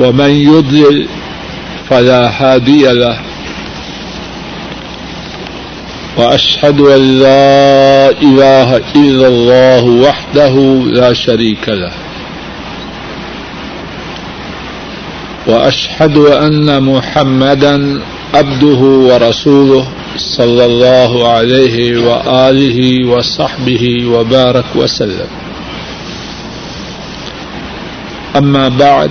ومن يضلل فلا هادي له وأشهد أن لا إله إلا الله وحده لا شريك له وأشهد أن محمدا عبده ورسوله صلى الله عليه وآله وصحبه وبارك وسلم. أما بعد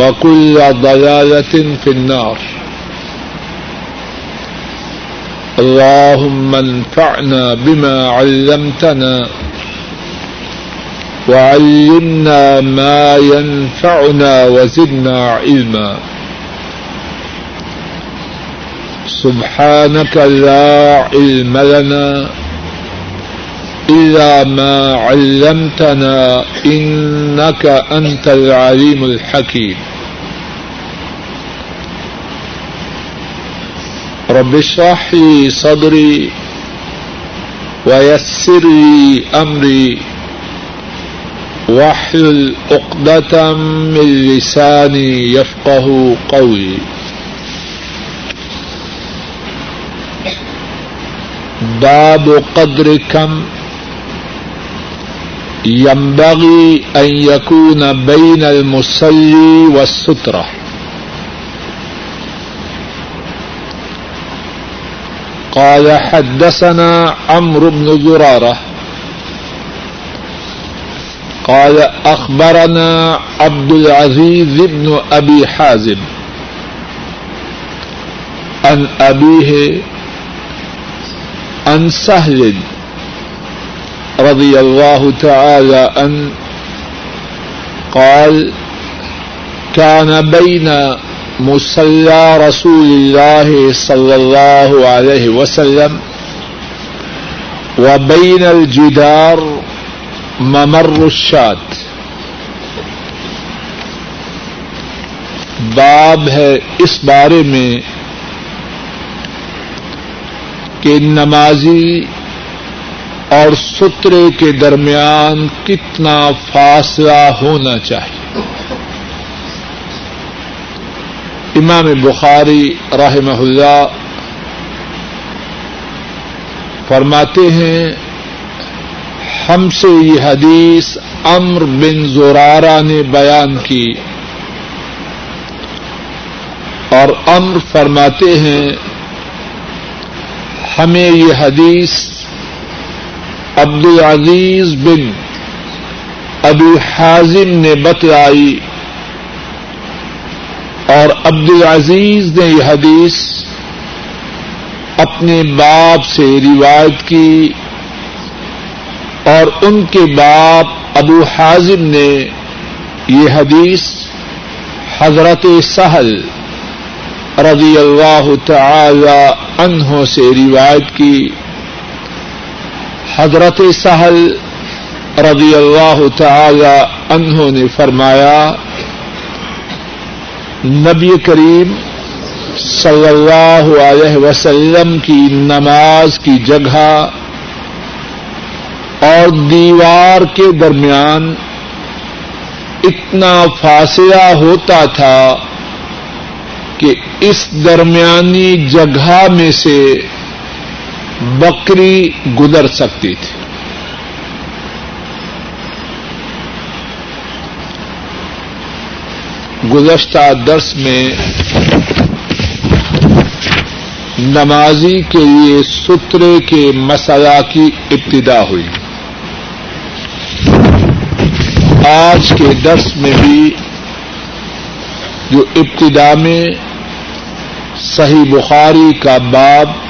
وكل ضلالة في النار. اللهم انفعنا بما علمتنا وعلمنا ما ينفعنا وزدنا علما. سبحانك لا علم لنا إلا ما علمتنا إنك أنت العليم الحكيم رب اشرح لي صدري ويسر لي أمري واحلل عقدة من لساني يفقه قولي باب قدر كم ينبغي أن يكون بين المصلي والسترة. قال حدثنا عمرو بن زرارة. قال أخبرنا عبد العزيز بن أبي حازم عن أبيه عن سهل رضي الله تعالى عنه قال كان بين مصلى رسول الله صلى الله عليه وسلم وبين الجدار ممر الشات. باب ہے اس بارے میں کہ نمازی اور سترے کے درمیان کتنا فاصلہ ہونا چاہیے۔ امام بخاری رحمہ اللہ فرماتے ہیں، ہم سے یہ حدیث امر بن زورارا نے بیان کی۔ اور امر فرماتے ہیں، ہمیں یہ حدیث عبد العزیز بن ابو حازم نے بتلائی اور عبد العزیز نے یہ حدیث اپنے باپ سے روایت کی اور ان کے باپ ابو حازم نے یہ حدیث حضرت سہل رضی اللہ تعالی عنہ سے روایت کی حضرت سہل رضی اللہ تعالی عنہ نے فرمایا، نبی کریم صلی اللہ علیہ وسلم کی نماز کی جگہ اور دیوار کے درمیان اتنا فاصلہ ہوتا تھا کہ اس درمیانی جگہ میں سے بکری گزر سکتی تھی۔ گزشتہ درس میں نمازی کے لیے سترے کے مسئلہ کی ابتدا ہوئی۔ آج کے درس میں بھی جو ابتدا میں صحیح بخاری کا باب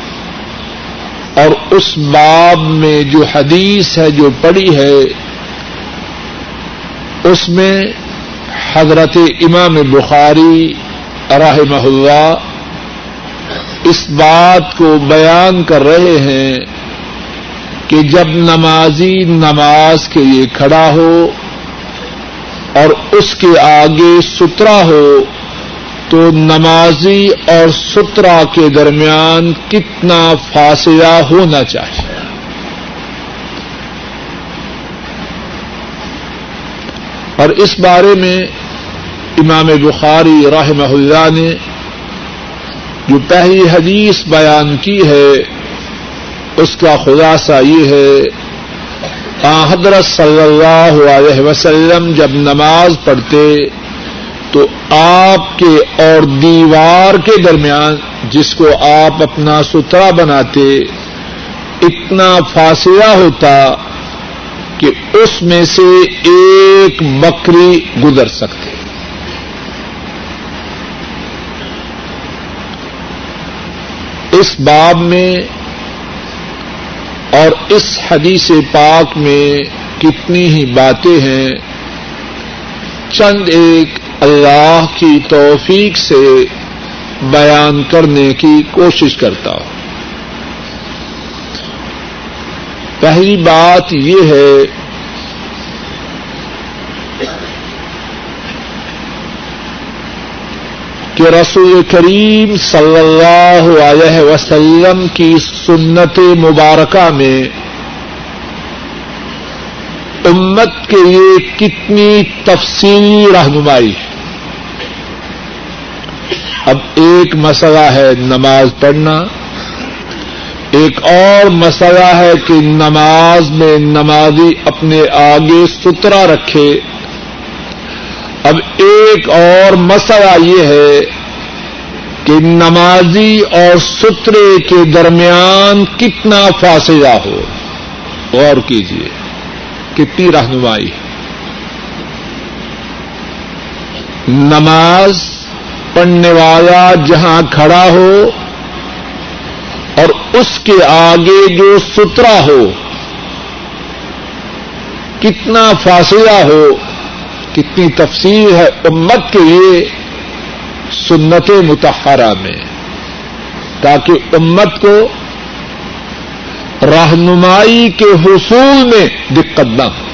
اور اس باب میں جو حدیث ہے، جو پڑی ہے، اس میں حضرت امام بخاری رحمہ اللہ اس بات کو بیان کر رہے ہیں کہ جب نمازی نماز کے لیے کھڑا ہو اور اس کے آگے سترا ہو تو نمازی اور سترا کے درمیان کتنا فاصلہ ہونا چاہیے؟ اور اس بارے میں امام بخاری رحمہ اللہ نے جو پہلی حدیث بیان کی ہے، اس کا خلاصہ یہ ہے حضرت صلی اللہ علیہ وسلم جب نماز پڑھتے تو آپ کے اور دیوار کے درمیان جس کو آپ اپنا سترا بناتے، اتنا فاصلہ ہوتا کہ اس میں سے ایک بکری گزر سکتے۔ اس باب میں اور اس حدیث پاک میں کتنی ہی باتیں ہیں۔ چند ایک اللہ کی توفیق سے بیان کرنے کی کوشش کرتا ہوں۔ پہلی بات یہ ہے کہ رسول کریم صلی اللہ علیہ وسلم کی سنت مبارکہ میں امت کے لیے کتنی تفصیلی رہنمائی ہے۔ اب ایک مسئلہ ہے نماز پڑھنا۔ ایک اور مسئلہ ہے کہ نماز میں نمازی اپنے آگے سترا رکھے۔ اب ایک اور مسئلہ یہ ہے کہ نمازی اور سترے کے درمیان کتنا فاصلہ ہو۔ غور کیجیے کتنی رہنمائی؟ نماز پڑھنے والا جہاں کھڑا ہو اور اس کے آگے جو سترا ہو، کتنا فاصلہ ہو، کتنی تفصیل ہے امت کے لیے سنت متحرہ میں، تاکہ امت کو رہنمائی کے حصول میں دقت نہ ہو۔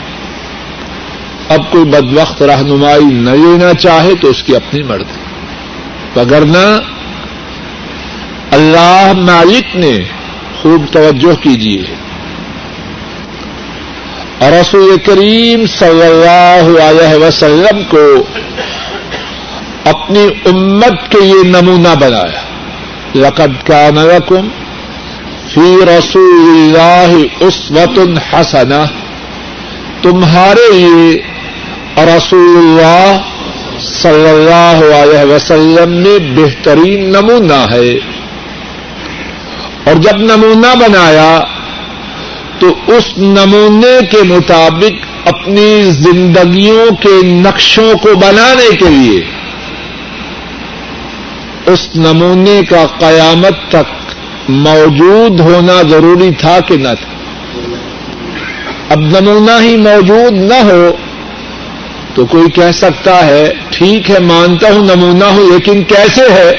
اب کوئی بد وقت رہنمائی نہ لینا چاہے تو اس کی اپنی مرضی۔ وگرنہ اللہ مالک نے خوب توجہ کیجیے۔ رسول کریم صلی اللہ علیہ وسلم کو اپنی امت کے یہ نمونہ بنایا۔ لقد کا نرکم فی رسول اللہ اسوت حسنا تمہارے لیے رسول اللہ صلی اللہ علیہ وسلم میں بہترین نمونہ ہے۔ اور جب نمونہ بنایا، تو اس نمونے کے مطابق اپنی زندگیوں کے نقشوں کو بنانے کے لیے، اس نمونے کا قیامت تک موجود ہونا ضروری تھا کہ نہ تھا؟ اب نمونہ ہی موجود نہ ہو تو کوئی کہہ سکتا ہے، ٹھیک ہے، مانتا ہوں نمونہ ہوں، لیکن کیسے ہے؟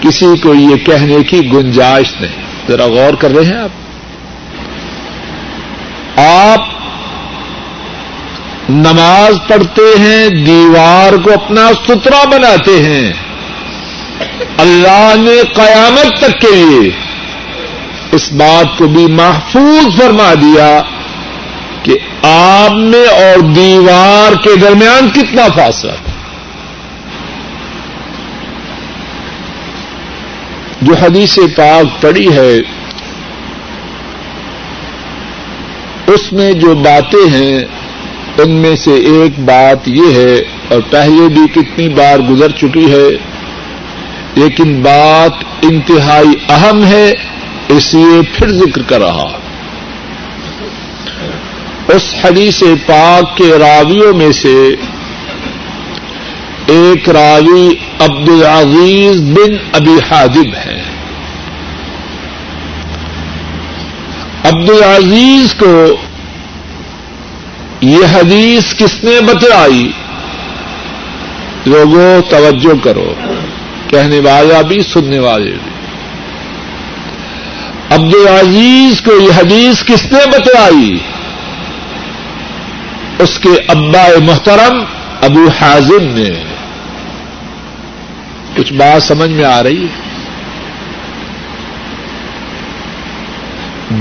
کسی کو یہ کہنے کی گنجائش نہیں۔ ذرا غور کر رہے ہیں آپ؟ آپ نماز پڑھتے ہیں، دیوار کو اپنا سترا بناتے ہیں۔ اللہ نے قیامت تک کے لیے اس بات کو بھی محفوظ فرما دیا کہ آپ میں اور دیوار کے درمیان کتنا فاصلہ تھا۔ جو حدیث پاک پڑی ہے، اس میں جو باتیں ہیں، ان میں سے ایک بات یہ ہے اور پہلے بھی کتنی بار گزر چکی ہے۔ لیکن بات انتہائی اہم ہے، اس لیے پھر ذکر کر رہا اس حدیث پاک کے راویوں میں سے ایک راوی عبد العزیز بن ابی حادب ہے۔ عبد العزیز کو یہ حدیث کس نے بتلائی؟ لوگوں، توجہ کرو۔ کہنے والا بھی سننے والے بھی۔ عبد العزیز کو یہ حدیث کس نے بتلائی؟ اس کے ابا محترم ابو حازم نے۔ کچھ بات سمجھ میں آ رہی ہے؟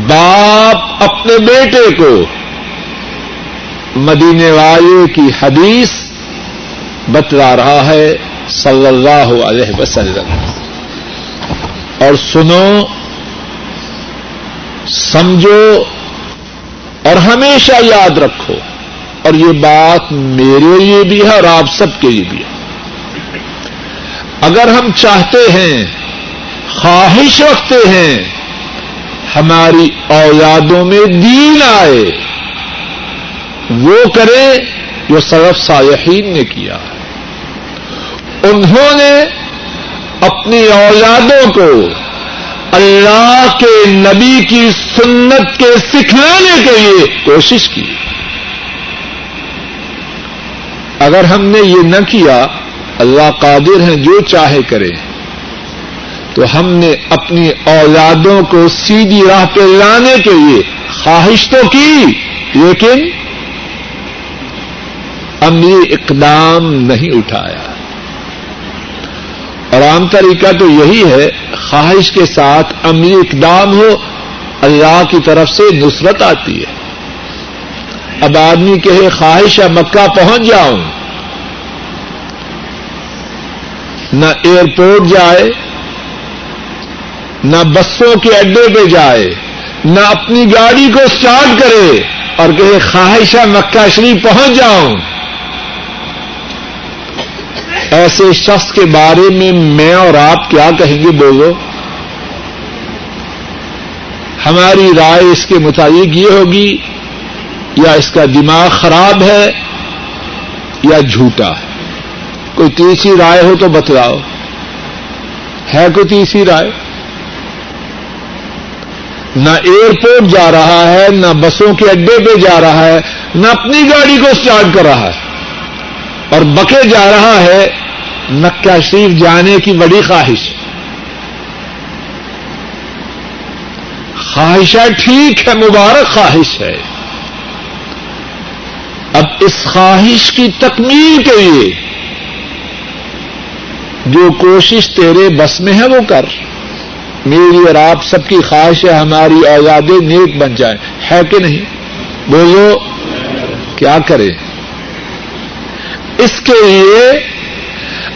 باپ اپنے بیٹے کو مدینے والے کی حدیث بتلا رہا ہے۔ صلی اللہ علیہ وسلم۔ اور سنو، سمجھو اور ہمیشہ یاد رکھو، اور یہ بات میرے لیے بھی ہے اور آپ سب کے لیے بھی ہے۔ اگر ہم چاہتے ہیں، خواہش رکھتے ہیں، ہماری اولادوں میں دین آئے، وہ کرے جو سرف صالحین نے کیا۔ ہے انہوں نے اپنی اولادوں کو اللہ کے نبی کی سنت کے سکھلانے کے لیے کوشش کی۔ اگر ہم نے یہ نہ کیا، اللہ قادر ہیں جو چاہے کرے۔ تو ہم نے اپنی اولادوں کو سیدھی راہ پہ لانے کے لیے خواہش تو کی، لیکن عملی اقدام نہیں اٹھایا۔ اور عام طریقہ تو یہی ہے، خواہش کے ساتھ عملی اقدام ہو، اللہ کی طرف سے نصرت آتی ہے۔ اب آدمی کہے، خواہش ہے مکہ پہنچ جاؤں۔ نہ ایئرپورٹ جائے، نہ بسوں کے اڈے پہ جائے، نہ اپنی گاڑی کو اسٹارٹ کرے اور کہے خواہشہ مکہ شریف پہنچ جاؤں۔ ایسے شخص کے بارے میں میں اور آپ کیا کہیں گے بولو؟ ہماری رائے اس کے مطابق یہ ہوگی، یا اس کا دماغ خراب ہے، یا جھوٹا ہے۔ کوئی تیسری رائے ہو تو بتلاؤ۔ ہے کوئی تیسری رائے؟ نہ ایئرپورٹ جا رہا ہے، نہ بسوں کے اڈے پہ جا رہا ہے، نہ اپنی گاڑی کو اسٹارٹ کر رہا ہے۔ اور بکے جا رہا ہے مکہ شریف جانے کی بڑی خواہش۔ خواہشہ ٹھیک ہے، مبارک خواہش ہے۔ اب اس خواہش کی تکمیل کے لیے جو کوشش تیرے بس میں ہے وہ کر۔ میری اور آپ سب کی خواہش ہے ہماری اولادیں نیک بن جائیں ہے کہ نہیں؟ بولو، کیا کرے؟ اس کے لیے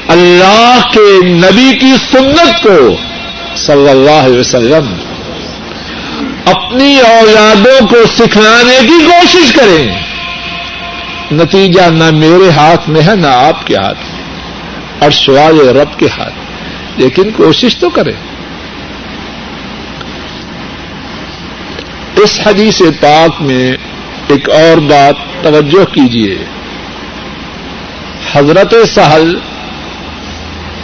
اللہ کے نبی کی سنت کو صلی اللہ علیہ وسلم اپنی اولادوں کو سکھلانے کی کوشش کریں۔ نتیجہ نہ میرے ہاتھ میں ہے، نہ آپ کے ہاتھ میں۔ اور سوال رب کے ہاتھ لیکن کوشش تو کرے اس حدیث پاک میں ایک اور بات توجہ کیجیے حضرت سہل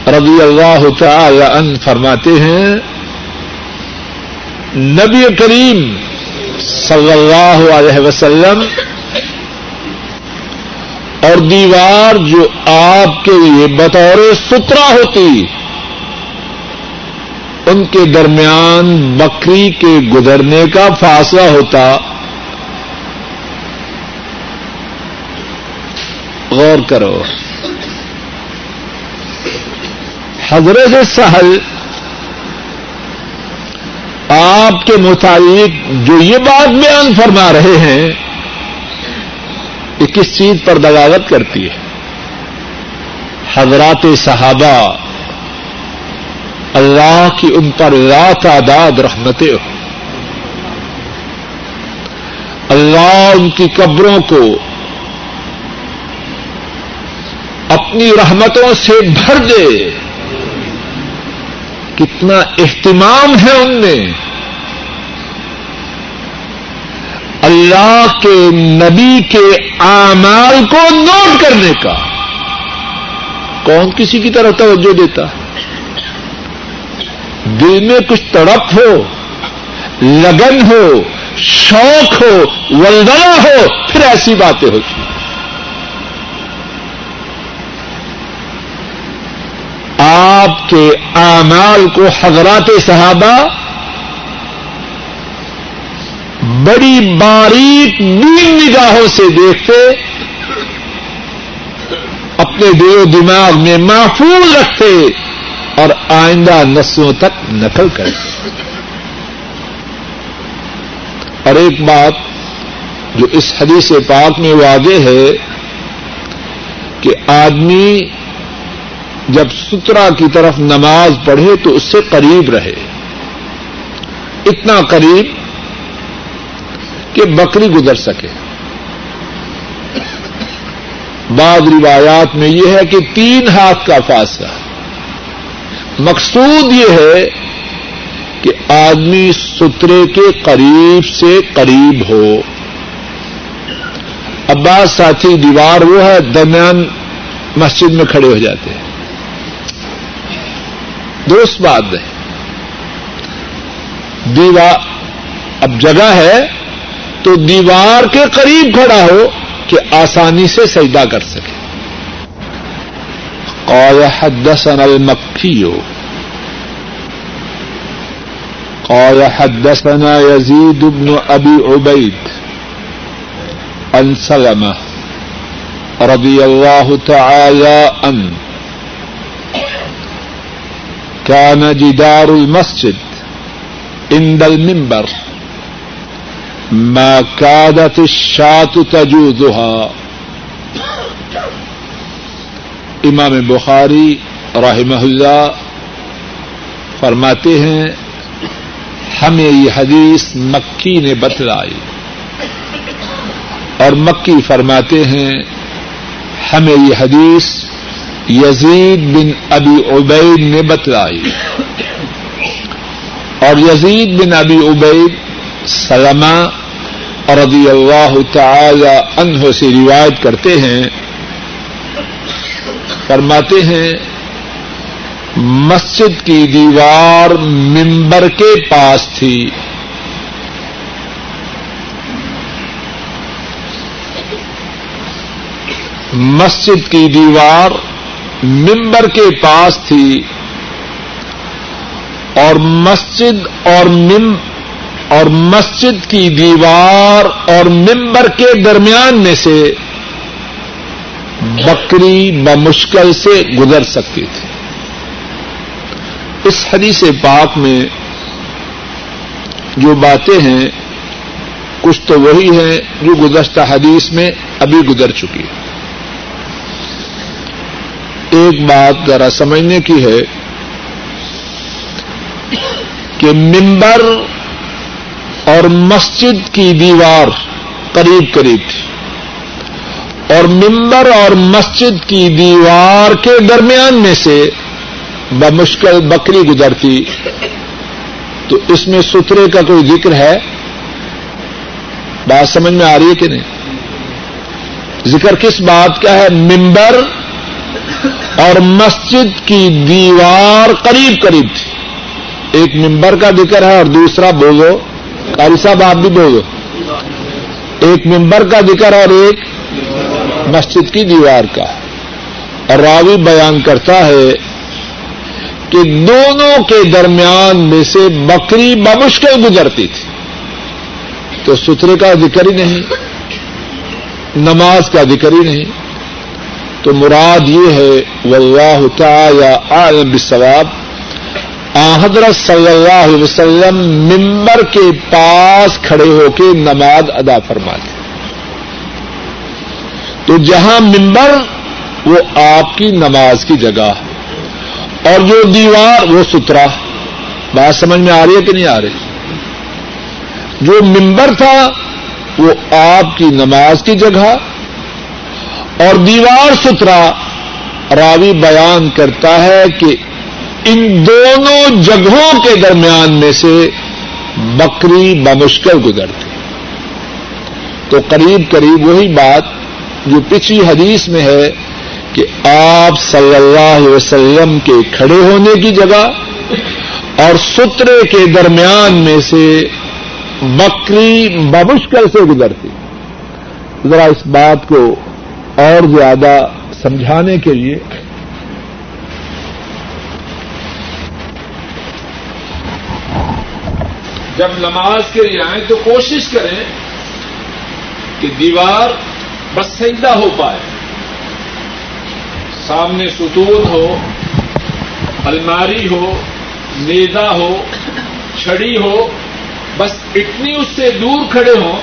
رضی اللہ تعالی عنہ فرماتے ہیں، نبی کریم صلی اللہ علیہ وسلم اور دیوار جو آپ کے لیے بطور سترا ہوتی، ان کے درمیان بکری کے گزرنے کا فاصلہ ہوتا۔ غور کرو۔ حضرت سہل آپ کے متعلق جو یہ بات بیان فرما رہے ہیں، یہ کس چیز پر دغاوت کرتی ہے؟ حضرات صحابہ، اللہ کی ان پر لا تعداد رحمتیں ہو اللہ ان کی قبروں کو اپنی رحمتوں سے بھر دے۔ کتنا اہتمام ہے ان میں۔ اللہ کے نبی کے اعمال کو نوٹ کرنے کا۔ کون کسی کی طرف توجہ دیتا؟ دل میں کچھ تڑپ ہو، لگن ہو، شوق ہو ولدنا ہو، پھر ایسی باتیں ہوتی۔ آپ کے اعمال کو حضرات صحابہ بڑی باریک نیم نگاہوں سے دیکھتے، اپنے دل و دماغ میں محفوظ رکھتے اور آئندہ نسلوں تک نقل کرتے۔ اور ایک بات جو اس حدیث پاک میں واضح ہے کہ آدمی جب سترا کی طرف نماز پڑھے تو اس سے قریب رہے۔ اتنا قریب کہ بکری گزر سکے۔ بعض روایات میں یہ ہے کہ تین ہاتھ کا فاصلہ۔ مقصود یہ ہے کہ آدمی سترے کے قریب سے قریب ہو۔ عباس ساتھی دیوار وہ ہے، درمیان مسجد میں کھڑے ہو جاتے ہیں۔ دوست بات ہے۔ دیوار، اب جگہ ہے تو دیوار کے قریب کھڑا ہو کہ آسانی سے سجدہ کر سکے۔ قال حدثنا المکی۔ قال حدثنا يزيد بن ابي عبيد عن سلمة رضي الله تعالى عنه كان جدار المسجد عند المنبر. ما كادت الشاة تجوزها. امام بخاری رحمہ اللہ فرماتے ہیں، ہمیں یہ حدیث مکی نے بتلائی۔ اور مکی فرماتے ہیں، ہمیں یہ حدیث یزید بن ابی عبید نے بتلائی۔ اور یزید بن ابی عبید سلمہ رضی اللہ تعالی عنہ سے روایت کرتے ہیں، فرماتے ہیں، مسجد کی دیوار ممبر کے پاس تھی۔ مسجد کی دیوار ممبر کے پاس تھی اور مسجد اور مم اور مسجد کی دیوار اور ممبر کے درمیان میں سے بکری بمشکل سے گزر سکتی تھی۔ اس حدیث پاک میں جو باتیں ہیں، کچھ تو وہی ہیں جو گزشتہ حدیث میں ابھی گزر چکی ہے ایک بات ذرا سمجھنے کی ہے کہ ممبر اور مسجد کی دیوار قریب قریب تھی اور ممبر اور مسجد کی دیوار کے درمیان میں سے بمشکل بکری گزرتی تو اس میں سترے کا کوئی ذکر ہے؟ بات سمجھ میں آ رہی ہے کہ نہیں؟ ذکر کس بات کا ہے؟ ممبر اور مسجد کی دیوار قریب قریب تھی۔ ایک ممبر کا ذکر ہے اور دوسرا بولو قاری صاحب، آپ بھی بولو ایک ممبر کا ذکر اور ایک مسجد کی دیوار کا۔ اور راوی بیان کرتا ہے کہ دونوں کے درمیان میں سے بکری بمشکل گزرتی تھی۔ تو سترے کا ذکر ہی نہیں، نماز کا ذکر ہی نہیں۔ تو مراد یہ ہے، واللہ تعالی عالم بالثواب حضرت صلی اللہ علیہ وسلم ممبر کے پاس کھڑے ہو کے نماز ادا فرما دیں تو جہاں ممبر وہ آپ کی نماز کی جگہ اور جو دیوار، وہ سترا بات سمجھ میں آ رہی ہے کہ نہیں آ رہی؟ جو ممبر تھا، وہ آپ کی نماز کی جگہ اور دیوار سترا راوی بیان کرتا ہے کہ ان دونوں جگہوں کے درمیان میں سے بکری بمشکل گزرتی تو قریب قریب وہی بات جو پچھلی حدیث میں ہے کہ آپ صلی اللہ علیہ وسلم کے کھڑے ہونے کی جگہ اور سترے کے درمیان میں سے بکری بمشکل سے گزرتی ذرا اس بات کو اور زیادہ سمجھانے کے لیے جب نماز کے لیے آئیں تو کوشش کریں کہ دیوار بس سجدہ ہو پائے، سامنے ستون ہو، الماری ہو نیزا ہو، چھڑی ہو، بس اتنی اس سے دور کھڑے ہوں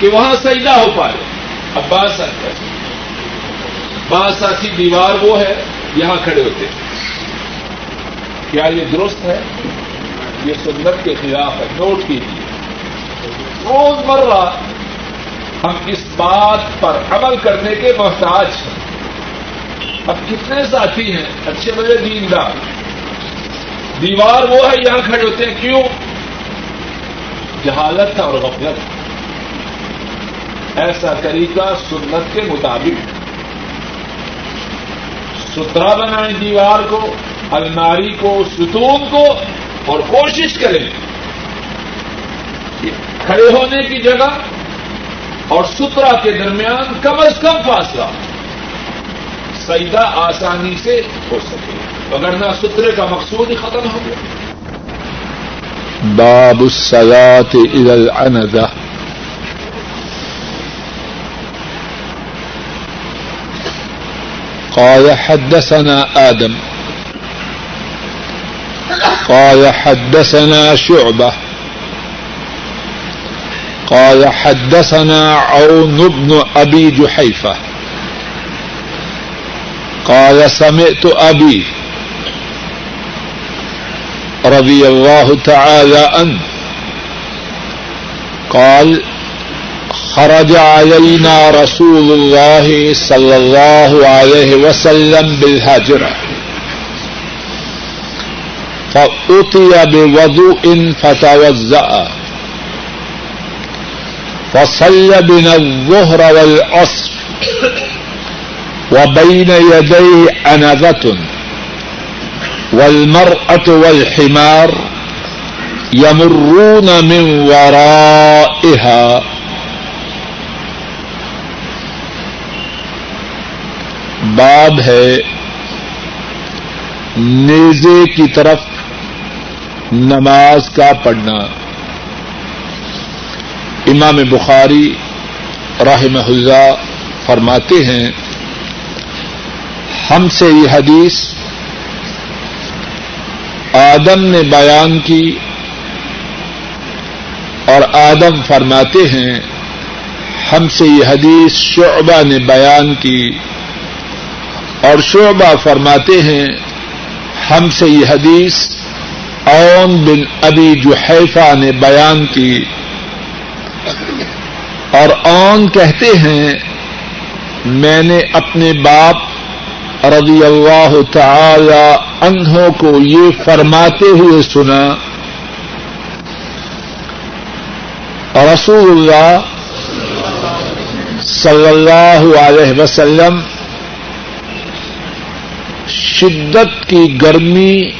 کہ وہاں سجدہ ہو پائے۔ اب بات بعض ساتھی دیوار وہ ہے، یہاں کھڑے ہوتے کیا یہ درست ہے؟ یہ سنت کے خلاف ہے، نوٹ کیجیے روز مرہ ہم اس بات پر عمل کرنے کے محتاج ہیں۔ اب کتنے ساتھی ہیں؟ اچھے بڑے دیندار۔ دیوار وہ ہے، یہاں کھڑے ہوتے ہیں۔ کیوں؟ جہالت اور غفلت۔ ایسا طریقہ سنت کے مطابق۔ سترا بنائیں دیوار کو، الماری کو، ستون کو اور کوشش کریں۔ کھڑے ہونے کی جگہ اور سترا کے درمیان کم از کم فاصلہ سیدہ آسانی سے ہو سکے۔ اگر نہ سترے کا مقصود ہی ختم ہو گیا۔ باب الصلاة إلى العنزة قال حدثنا آدم. قال حدثنا شعبة. قال حدثنا عون بن أبي جحيفة. قال سمعت أبي رضي الله تعالى عنه. قال خرج علينا رسول الله صلى الله عليه وسلم بالهجرة. فأتي بوضوء فتوزأ فصل بنا الظهر والعصر. وبين يديه أنذة. والمرأة والحمار يمرون من ورائها. باب ہے نیزے کی طرف نماز کا پڑھنا۔ امام بخاری رحم اللہ فرماتے ہیں، ہم سے یہ حدیث آدم نے بیان کی اور آدم فرماتے ہیں، ہم سے یہ حدیث شعبہ نے بیان کی۔ اور شعبہ فرماتے ہیں، ہم سے یہ حدیث اون بن ابی جو نے بیان کی۔ اور اون کہتے ہیں، میں نے اپنے باپ رضی اللہ تعالی انہوں کو یہ فرماتے ہوئے سنا۔ رسول اللہ صلی اللہ علیہ وسلم شدت کی گرمی،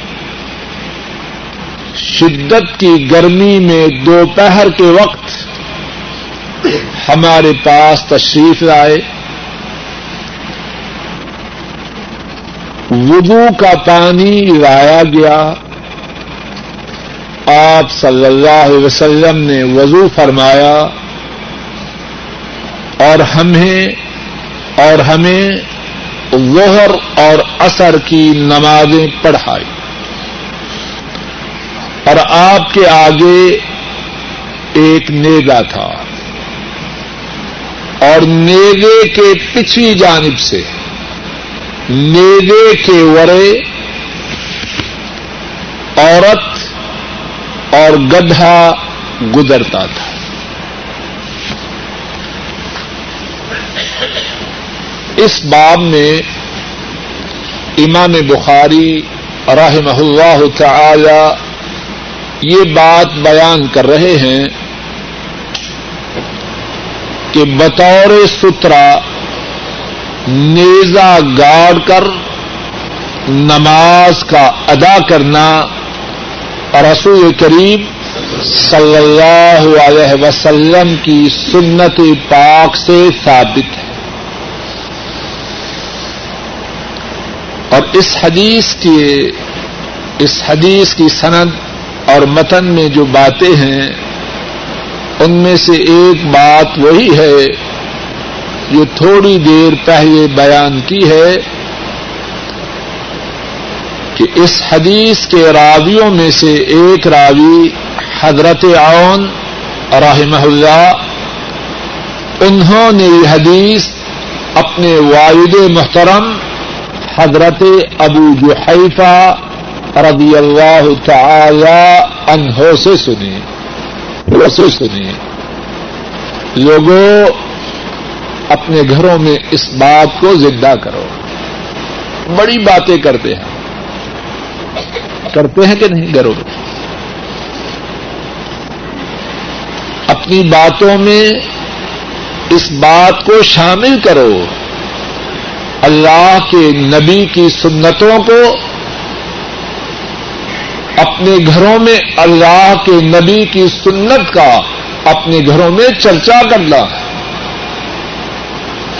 شدت کی گرمی میں دوپہر کے وقت ہمارے پاس تشریف لائے۔ وضو کا پانی لایا گیا۔ آپ صلی اللہ علیہ وسلم نے وضو فرمایا اور ہمیں اور ہمیں ظہر اور اثر کی نمازیں پڑھائی۔ اور آپ کے آگے ایک نیگا تھا۔ اور نیگے کے پچھلی جانب سے نیگے کے ورے عورت اور گدھا گزرتا تھا۔ اس باب میں امام بخاری رحمہ اللہ تعالی یہ بات بیان کر رہے ہیں کہ بطور سترا نیزا گاڑ کر نماز کا ادا کرنا رسول کریم صلی اللہ علیہ وسلم کی سنت پاک سے ثابت ہے۔ اور اس حدیث کے اس حدیث کی سند اور متن میں جو باتیں ہیں، ان میں سے ایک بات وہی ہے جو تھوڑی دیر پہلے بیان کی ہے کہ اس حدیث کے راویوں میں سے ایک راوی حضرت اون رحمہ اللہ، انہوں نے یہ حدیث اپنے والد محترم حضرت ابو جحیفہ رضی اللہ تعالی عنہ سے سنی۔ سے سنی۔ لوگوں اپنے گھروں میں اس بات کو زندہ کرو۔ بڑی باتیں کرتے ہیں۔ کرتے ہیں کہ نہیں؟ گھروں میں اپنی باتوں میں اس بات کو شامل کرو۔ اللہ کے نبی کی سنتوں کو اپنے گھروں میں اللہ کے نبی کی سنت کا اپنے گھروں میں چرچا کرنا۔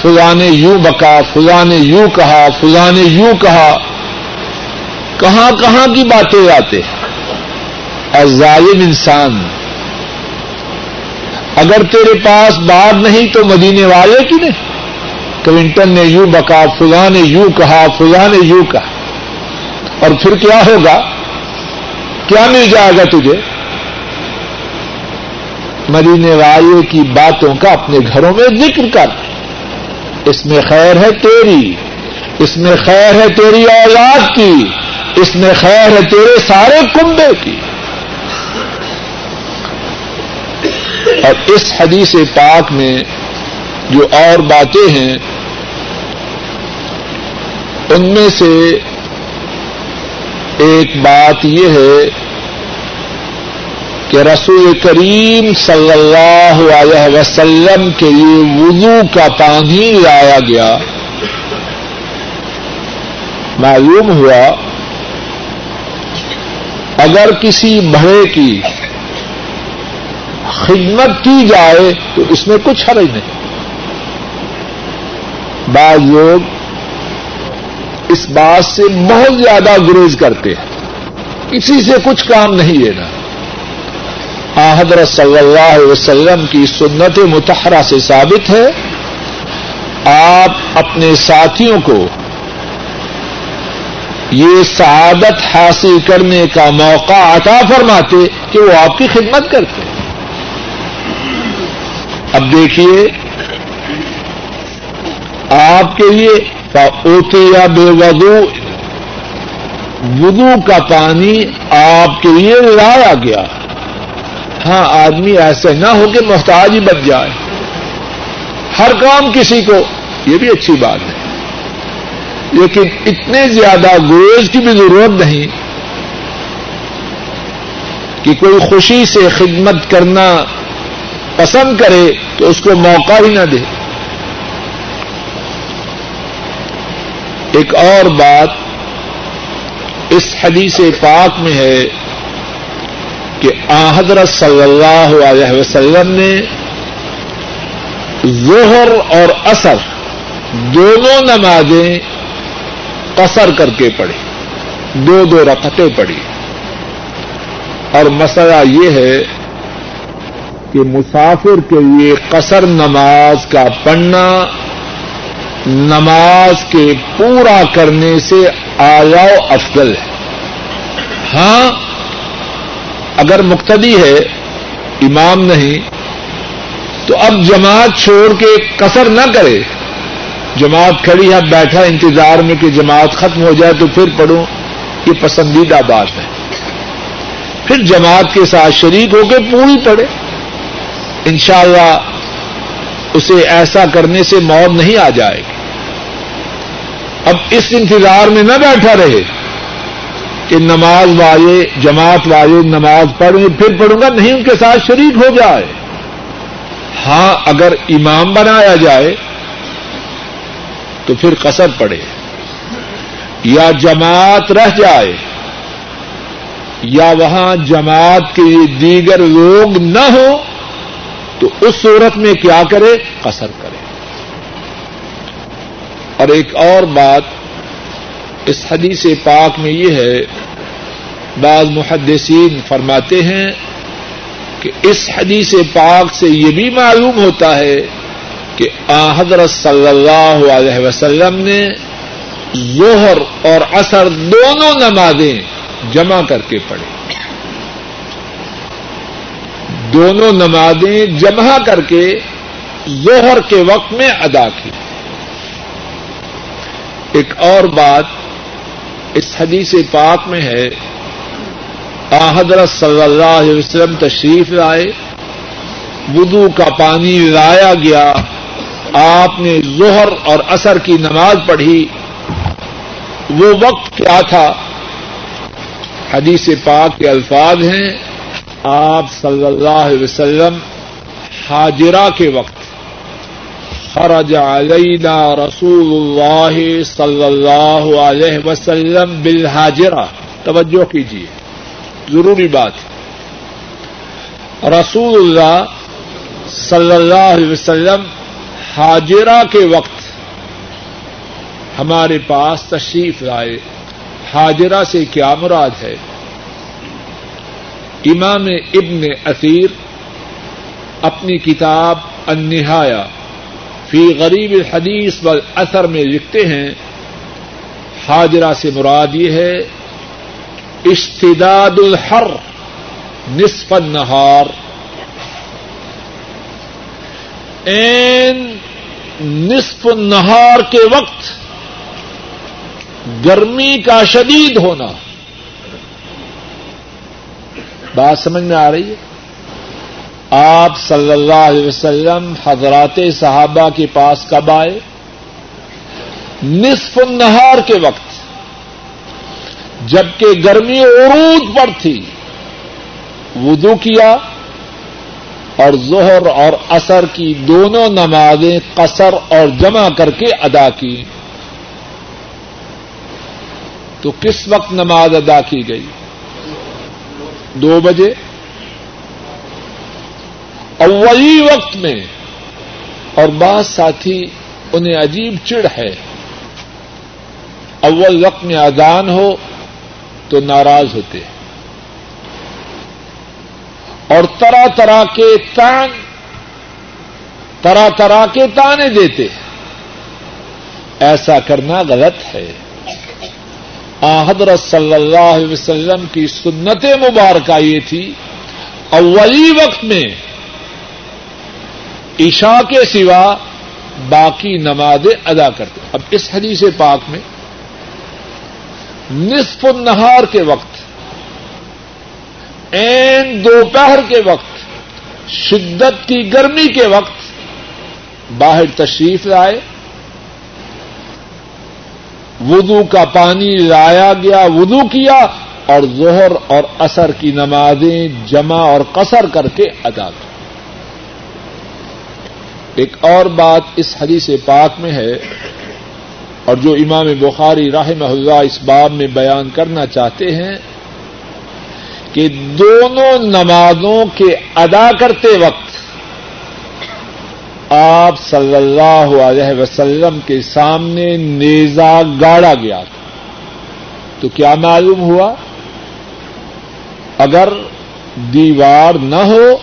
فلاں نے یوں بکا فلاں نے یوں کہا فلاں نے یوں کہا۔ کہاں کہاں کی باتیں آتے؟ ہیں ظالم انسان، اگر تیرے پاس بات نہیں تو مدینے والے کی نہیں؟ کلنٹن نے یوں بکا، فلاں نے یوں کہا، فلاں نے یوں کہا۔ اور پھر کیا ہوگا؟ کیا مل جائے گا تجھے؟ مدینے والے کی باتوں کا اپنے گھروں میں ذکر کر۔ اس میں خیر ہے تیری، اس میں خیر ہے تیری اولاد کی، اس میں خیر ہے تیرے سارے کنبے کی۔ اور اس حدیث پاک میں جو اور باتیں ہیں ان میں سے ایک بات یہ ہے کہ رسول کریم صلی اللہ علیہ وسلم کے لیے وضو کا پانی لایا گیا۔ معلوم ہوا اگر کسی بڑے کی خدمت کی جائے تو اس میں کچھ حرج نہیں۔ بعض لوگ اس بات سے بہت زیادہ گریز کرتے ہیں۔ کسی سے کچھ کام نہیں لینا۔ حضرت صلی اللہ علیہ وسلم کی سنت متحرہ سے ثابت ہے، آپ اپنے ساتھیوں کو یہ سعادت حاصل کرنے کا موقع عطا فرماتے کہ وہ آپ کی خدمت کرتے۔ اب دیکھیے، آپ کے لیے اوتے یا بے وضو وضو کا پانی آپ کے لیے لایا گیا۔ ہاں آدمی ایسے نہ ہو کہ محتاج ہی بچ جائے۔ ہر کام کسی کو، یہ بھی اچھی بات ہے۔ لیکن اتنے زیادہ گوز کی بھی ضرورت نہیں کہ کوئی خوشی سے خدمت کرنا پسند کرے تو اس کو موقع ہی نہ دے۔ ایک اور بات اس حدیث پاک میں ہے کہ حضرت صلی اللہ علیہ وسلم نے ظہر اور اثر دونوں نمازیں قصر کر کے پڑھی، دو دو رقطیں پڑھی۔ اور مسئلہ یہ ہے کہ مسافر کے لیے قصر نماز کا پڑھنا نماز کے پورا کرنے سے آیاؤ افضل ہے۔ ہاں اگر مقتدی ہے، امام نہیں، تو اب جماعت چھوڑ کے کسر نہ کرے۔ جماعت کھڑی ہے بیٹھا انتظار میں کہ جماعت ختم ہو جائے تو پھر پڑھوں۔ یہ پسندیدہ بات ہے۔ پھر جماعت کے ساتھ شریک ہو کے پوری پڑھے۔ انشاءاللہ اسے ایسا کرنے سے موت نہیں آ جائے گی۔ اب اس انتظار میں نہ بیٹھا رہے کہ نماز والے جماعت والے نماز پڑھیں پھر پڑھوں گا، نہیں ان کے ساتھ شریک ہو جائے۔ ہاں اگر امام بنایا جائے تو پھر قصر پڑے یا جماعت رہ جائے، یا وہاں جماعت کے دیگر لوگ نہ ہو تو اس صورت میں کیا کرے؟ قصر کرے۔ اور ایک اور بات اس حدیث پاک میں یہ ہے، بعض محدثین فرماتے ہیں کہ اس حدیث پاک سے یہ بھی معلوم ہوتا ہے کہ حضرت صلی اللہ علیہ وسلم نے ظہر اور اثر دونوں نمازیں جمع کر کے پڑھی۔ دونوں نمازیں جمع کر کے ظہر کے وقت میں ادا کی۔ ایک اور بات اس حدیث پاک میں ہے۔ حضرت صلی اللہ علیہ وسلم تشریف لائے، وضو کا پانی لایا گیا۔ آپ نے ظہر اور اثر کی نماز پڑھی۔ وہ وقت کیا تھا؟ حدیث پاک کے الفاظ ہیں۔ آپ صلی اللہ علیہ وسلم حاجرہ کے وقت خرج علینا رسول اللہ صلی اللہ علیہ وسلم بالحاجرہ۔ توجہ کیجیے ضروری بات۔ رسول اللہ صلی اللہ علیہ وسلم حاجرہ کے وقت ہمارے پاس تشریف لائے۔ حاجرہ سے کیا مراد ہے؟ امام ابن اثیر اپنی کتاب انہایا فی غریب الحدیث و اثر میں لکھتے ہیں، حاجرہ سے مراد یہ ہے اشتداد الحر، نصف النہار۔ این نصف النہار کے وقت گرمی کا شدید ہونا۔ بات سمجھ میں آ رہی ہے؟ آپ صلی اللہ علیہ وسلم حضرات صحابہ کے پاس کب آئے؟ نصف النہار کے وقت، جبکہ گرمی عروج پر تھی، وضو کیا اور ظہر اور اثر کی دونوں نمازیں قصر اور جمع کر کے ادا کی۔ تو کس وقت نماز ادا کی گئی؟ دو بجے۔ اولی وقت میں اور بعض ساتھی انہیں عجیب چڑ ہے۔ اول وقت میں اذان ہو تو ناراض ہوتے۔ ہیں اور طرح طرح کے تان، طرح طرح کے تانے دیتے۔ ایسا کرنا غلط ہے۔ حضرت صلی اللہ علیہ وسلم کی سنت مبارکہ یہ تھی۔ اولی وقت میں عشاء کے سوا باقی نمازیں ادا کرتے۔ اب اس حدیث پاک میں نصف النہار کے وقت این دوپہر کے وقت، شدت کی گرمی کے وقت باہر تشریف لائے۔ وضو کا پانی لایا گیا، وضو کیا اور ظہر اور اثر کی نمازیں جمع اور قصر کر کے ادا کی۔ ایک اور بات اس حدیث پاک میں ہے اور جو امام بخاری راہ اللہ اس باب میں بیان کرنا چاہتے ہیں کہ دونوں نمازوں کے ادا کرتے وقت آپ صلی اللہ علیہ وسلم کے سامنے نیزا گاڑا گیا تھا۔ تو کیا معلوم ہوا؟ اگر دیوار نہ ہو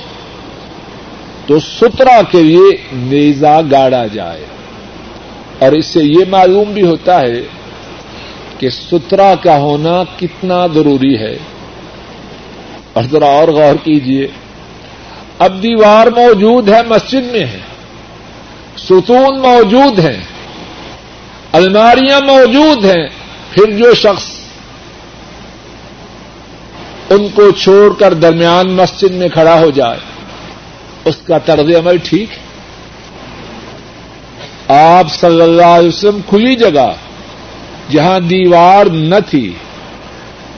تو سترا کے لیے نیزا گاڑا جائے۔ اور اس سے یہ معلوم بھی ہوتا ہے کہ سترا کا ہونا کتنا ضروری ہے۔ اور ذرا اور غور کیجیے اب دیوار موجود ہے، مسجد میں ہے۔ ستون موجود ہیں، الماریاں موجود ہیں، پھر جو شخص ان کو چھوڑ کر درمیان مسجد میں کھڑا ہو جائے، اس کا طرز عمل ٹھیک آپ صلی اللہ علیہ وسلم کھلی جگہ، جہاں دیوار نہ تھی،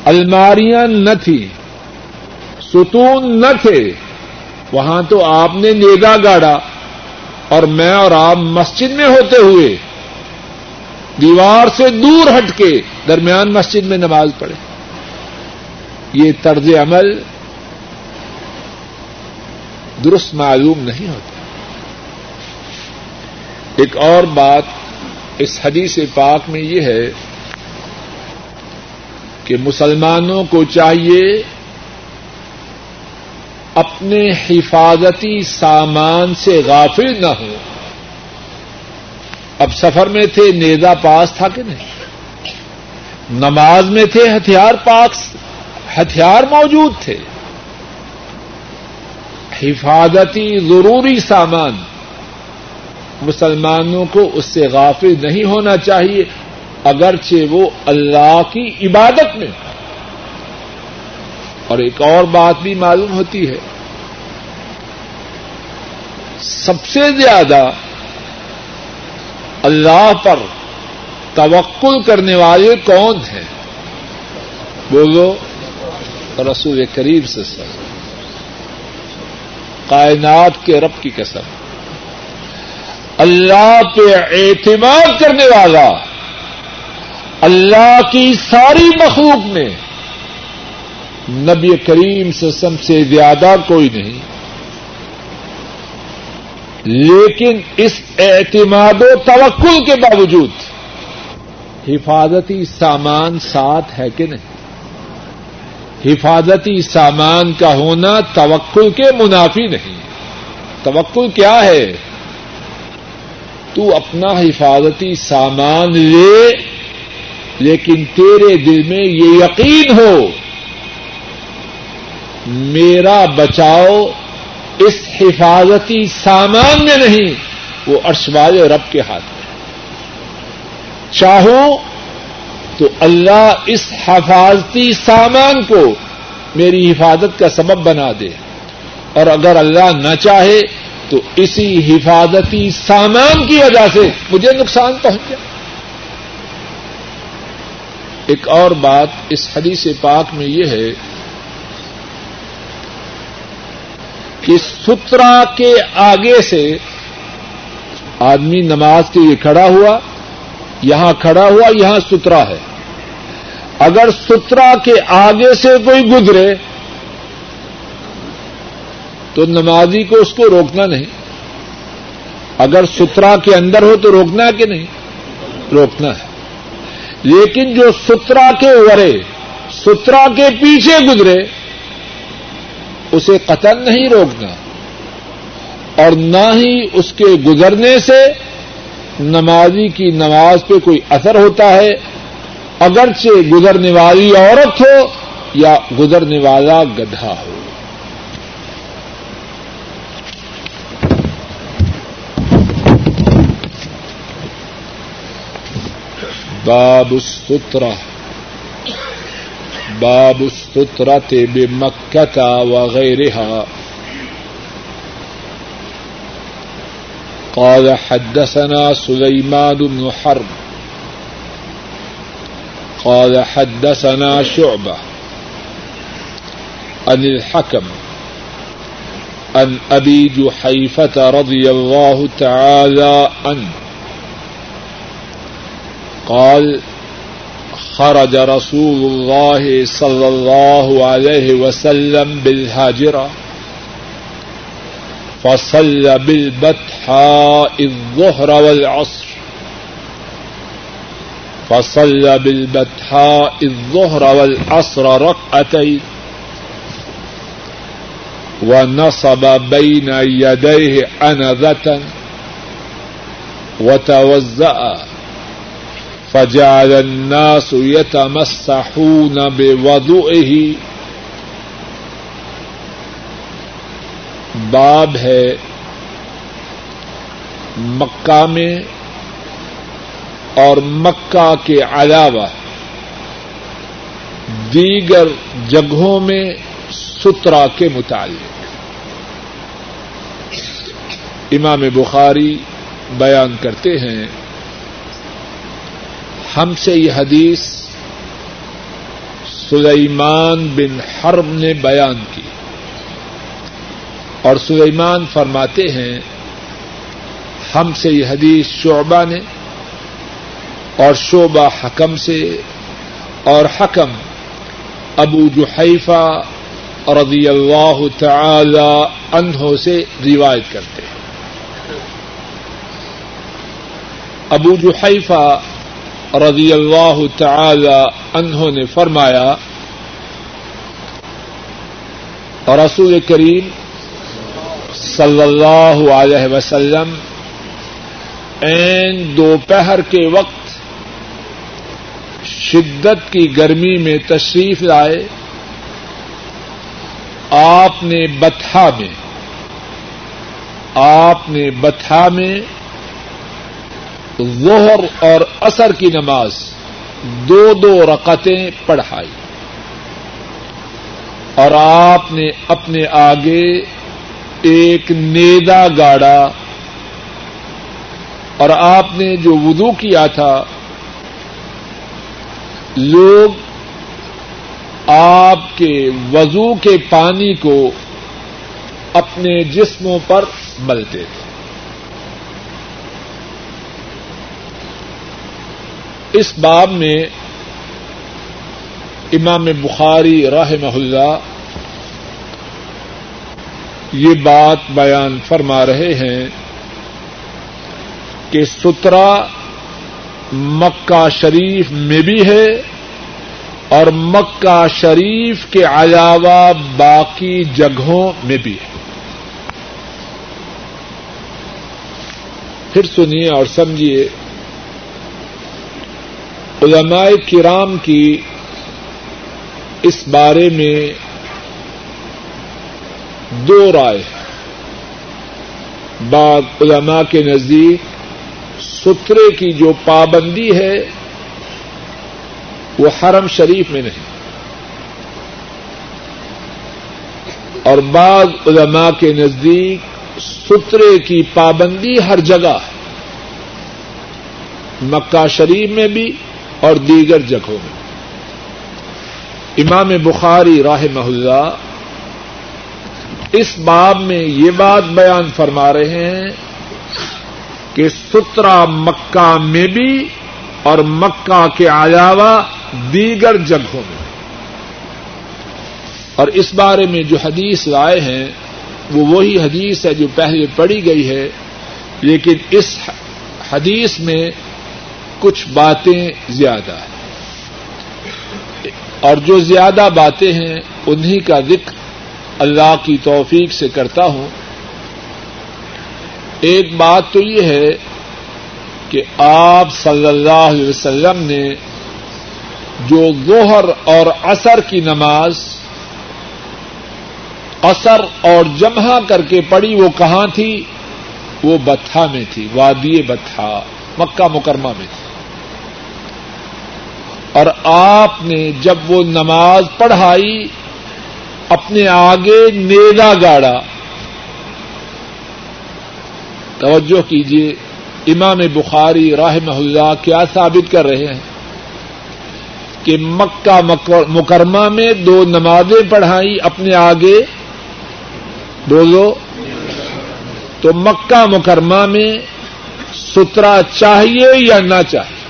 الماریاں نہ تھی، ستون نہ تھے، وہاں تو آپ نے نیگا گاڑا۔ اور میں اور آپ مسجد میں ہوتے ہوئے دیوار سے دور ہٹ کے درمیان مسجد میں نماز پڑھے۔ یہ طرز عمل درست معلوم نہیں ہوتا۔ ایک اور بات اس حدیث پاک میں یہ ہے کہ مسلمانوں کو چاہیے اپنے حفاظتی سامان سے غافل نہ ہو۔ اب سفر میں تھے نیزا پاس تھا کہ نہیں؟ نماز میں تھے ہتھیار پاک ہتھیار موجود تھے۔ حفاظتی ضروری سامان۔ مسلمانوں کو اس سے غافل نہیں ہونا چاہیے، اگرچہ وہ اللہ کی عبادت میں اور ایک اور بات بھی معلوم ہوتی ہے۔ سب سے زیادہ اللہ پر توقل کرنے والے کون ہیں؟ بولو۔ رسول قریب سے سر کائنات کے رب کی قسم۔ اللہ پہ اعتماد کرنے والا۔ اللہ کی ساری مخلوق میں نبی کریم سے سب سے زیادہ کوئی نہیں۔ لیکن اس اعتماد و توکل کے باوجود حفاظتی سامان ساتھ ہے کہ نہیں؟ حفاظتی سامان کا ہونا توکل کے منافی نہیں۔ توکل کیا ہے؟ تو اپنا حفاظتی سامان لے، لیکن تیرے دل میں یہ یقین ہو میرا بچاؤ اس حفاظتی سامان میں نہیں، وہ ارشوال رب کے ہاتھ میں۔ چاہو تو اللہ اس حفاظتی سامان کو میری حفاظت کا سبب بنا دے۔ اور اگر اللہ نہ چاہے تو اسی حفاظتی سامان کی وجہ سے مجھے نقصان پہنچ جائے ایک اور بات اس حدیث پاک میں یہ ہے کہ سترا کے آگے سے آدمی نماز کے لیے کھڑا ہوا، یہاں کھڑا ہوا، یہاں سترا ہے۔ اگر سترا کے آگے سے کوئی گزرے، تو نمازی کو اس کو روکنا نہیں۔ اگر سترا کے اندر ہو تو روکنا ہے کہ نہیں؟ روکنا ہے۔ لیکن جو سترا کے ورے سترا کے پیچھے گزرے اسے قتل نہیں روکنا اور نہ ہی اس کے گزرنے سے نمازی کی نماز پہ کوئی اثر ہوتا ہے، اگرچہ گزرنے والی عورت ہو یا گزرنے والا گدھا ہو۔ باب السترہ۔ باب السترة بمكة وغيرها. قال حدثنا سليمان بن حرب. قال حدثنا شعبة عن الحكم عن أبي جحيفة رضي الله تعالى عنه. قال خرج رسول الله صلى الله عليه وسلم بالهاجرة فصلى بالبتحاء الظهر والعصر. فصلى بالبتحاء الظهر والعصر ركعتين. ونصب بين يديه أنذة. وتوزأ فجعل الناس يتمسحون بوضوئه. باب ہے مکہ میں اور مکہ کے علاوہ دیگر جگہوں میں سترا کے متعلق۔ امام بخاری بیان کرتے ہیں ہم سے یہ حدیث سلیمان بن حرب نے بیان کی۔ اور سلیمان فرماتے ہیں، ہم سے یہ حدیث شعبہ نے اور شعبہ حکم سے، اور حکم ابو جحیفہ رضی اللہ تعالی عنہ سے روایت کرتے ہیں۔ ابو جحیفہ رضی اللہ تعالی عنہ نے فرمایا، رسول کریم صلی اللہ علیہ وسلم، این دوپہر کے وقت شدت کی گرمی میں تشریف لائے۔ آپ نے بتھا میں، آپ نے بتھا میں ظہر اور اثر کی نماز دو دو رقطیں پڑھائی۔ اور آپ نے اپنے آگے ایک نیدا گاڑا۔ اور آپ نے جو وضو کیا تھا، لوگ آپ کے وضو کے پانی کو اپنے جسموں پر ملتے تھے۔ اس باب میں امام بخاری راہ اللہ یہ بات بیان فرما رہے ہیں کہ سترا مکہ شریف میں بھی ہے اور مکہ شریف کے علاوہ باقی جگہوں میں بھی ہے۔ پھر سنیے اور سمجھیے علماء کرام کی اس بارے میں دو رائے بعض علماء کے نزدیک سترے کی جو پابندی ہے، وہ حرم شریف میں نہیں۔ اور بعض علماء کے نزدیک سترے کی پابندی ہر جگہ ہے۔ مکہ شریف میں بھی اور دیگر جگہوں میں۔ امام بخاری راہ محلہ اس باب میں یہ بات بیان فرما رہے ہیں کہ سترا مکہ میں بھی اور مکہ کے علاوہ دیگر جگہوں میں۔ اور اس بارے میں جو حدیث لائے ہیں، وہ وہی حدیث ہے جو پہلے پڑھی گئی ہے، لیکن اس حدیث میں کچھ باتیں زیادہ ہیں۔ اور جو زیادہ باتیں ہیں، انہی کا ذکر اللہ کی توفیق سے کرتا ہوں۔ ایک بات تو یہ ہے کہ آپ صلی اللہ علیہ وسلم نے جو ظہر اور اثر کی نماز اثر اور جمع کر کے پڑی وہ کہاں تھی؟ وہ بتھا میں تھی، وادی بتھا مکہ مکرمہ میں تھی۔ اور آپ نے جب وہ نماز پڑھائی، اپنے آگے نیدا گاڑا۔ توجہ کیجیے امام بخاری راہ اللہ کیا ثابت کر رہے ہیں کہ مکہ مکرمہ میں دو نمازیں پڑھائی اپنے آگے۔ بولو۔ تو مکہ مکرمہ میں سترا چاہیے یا نہ چاہیے؟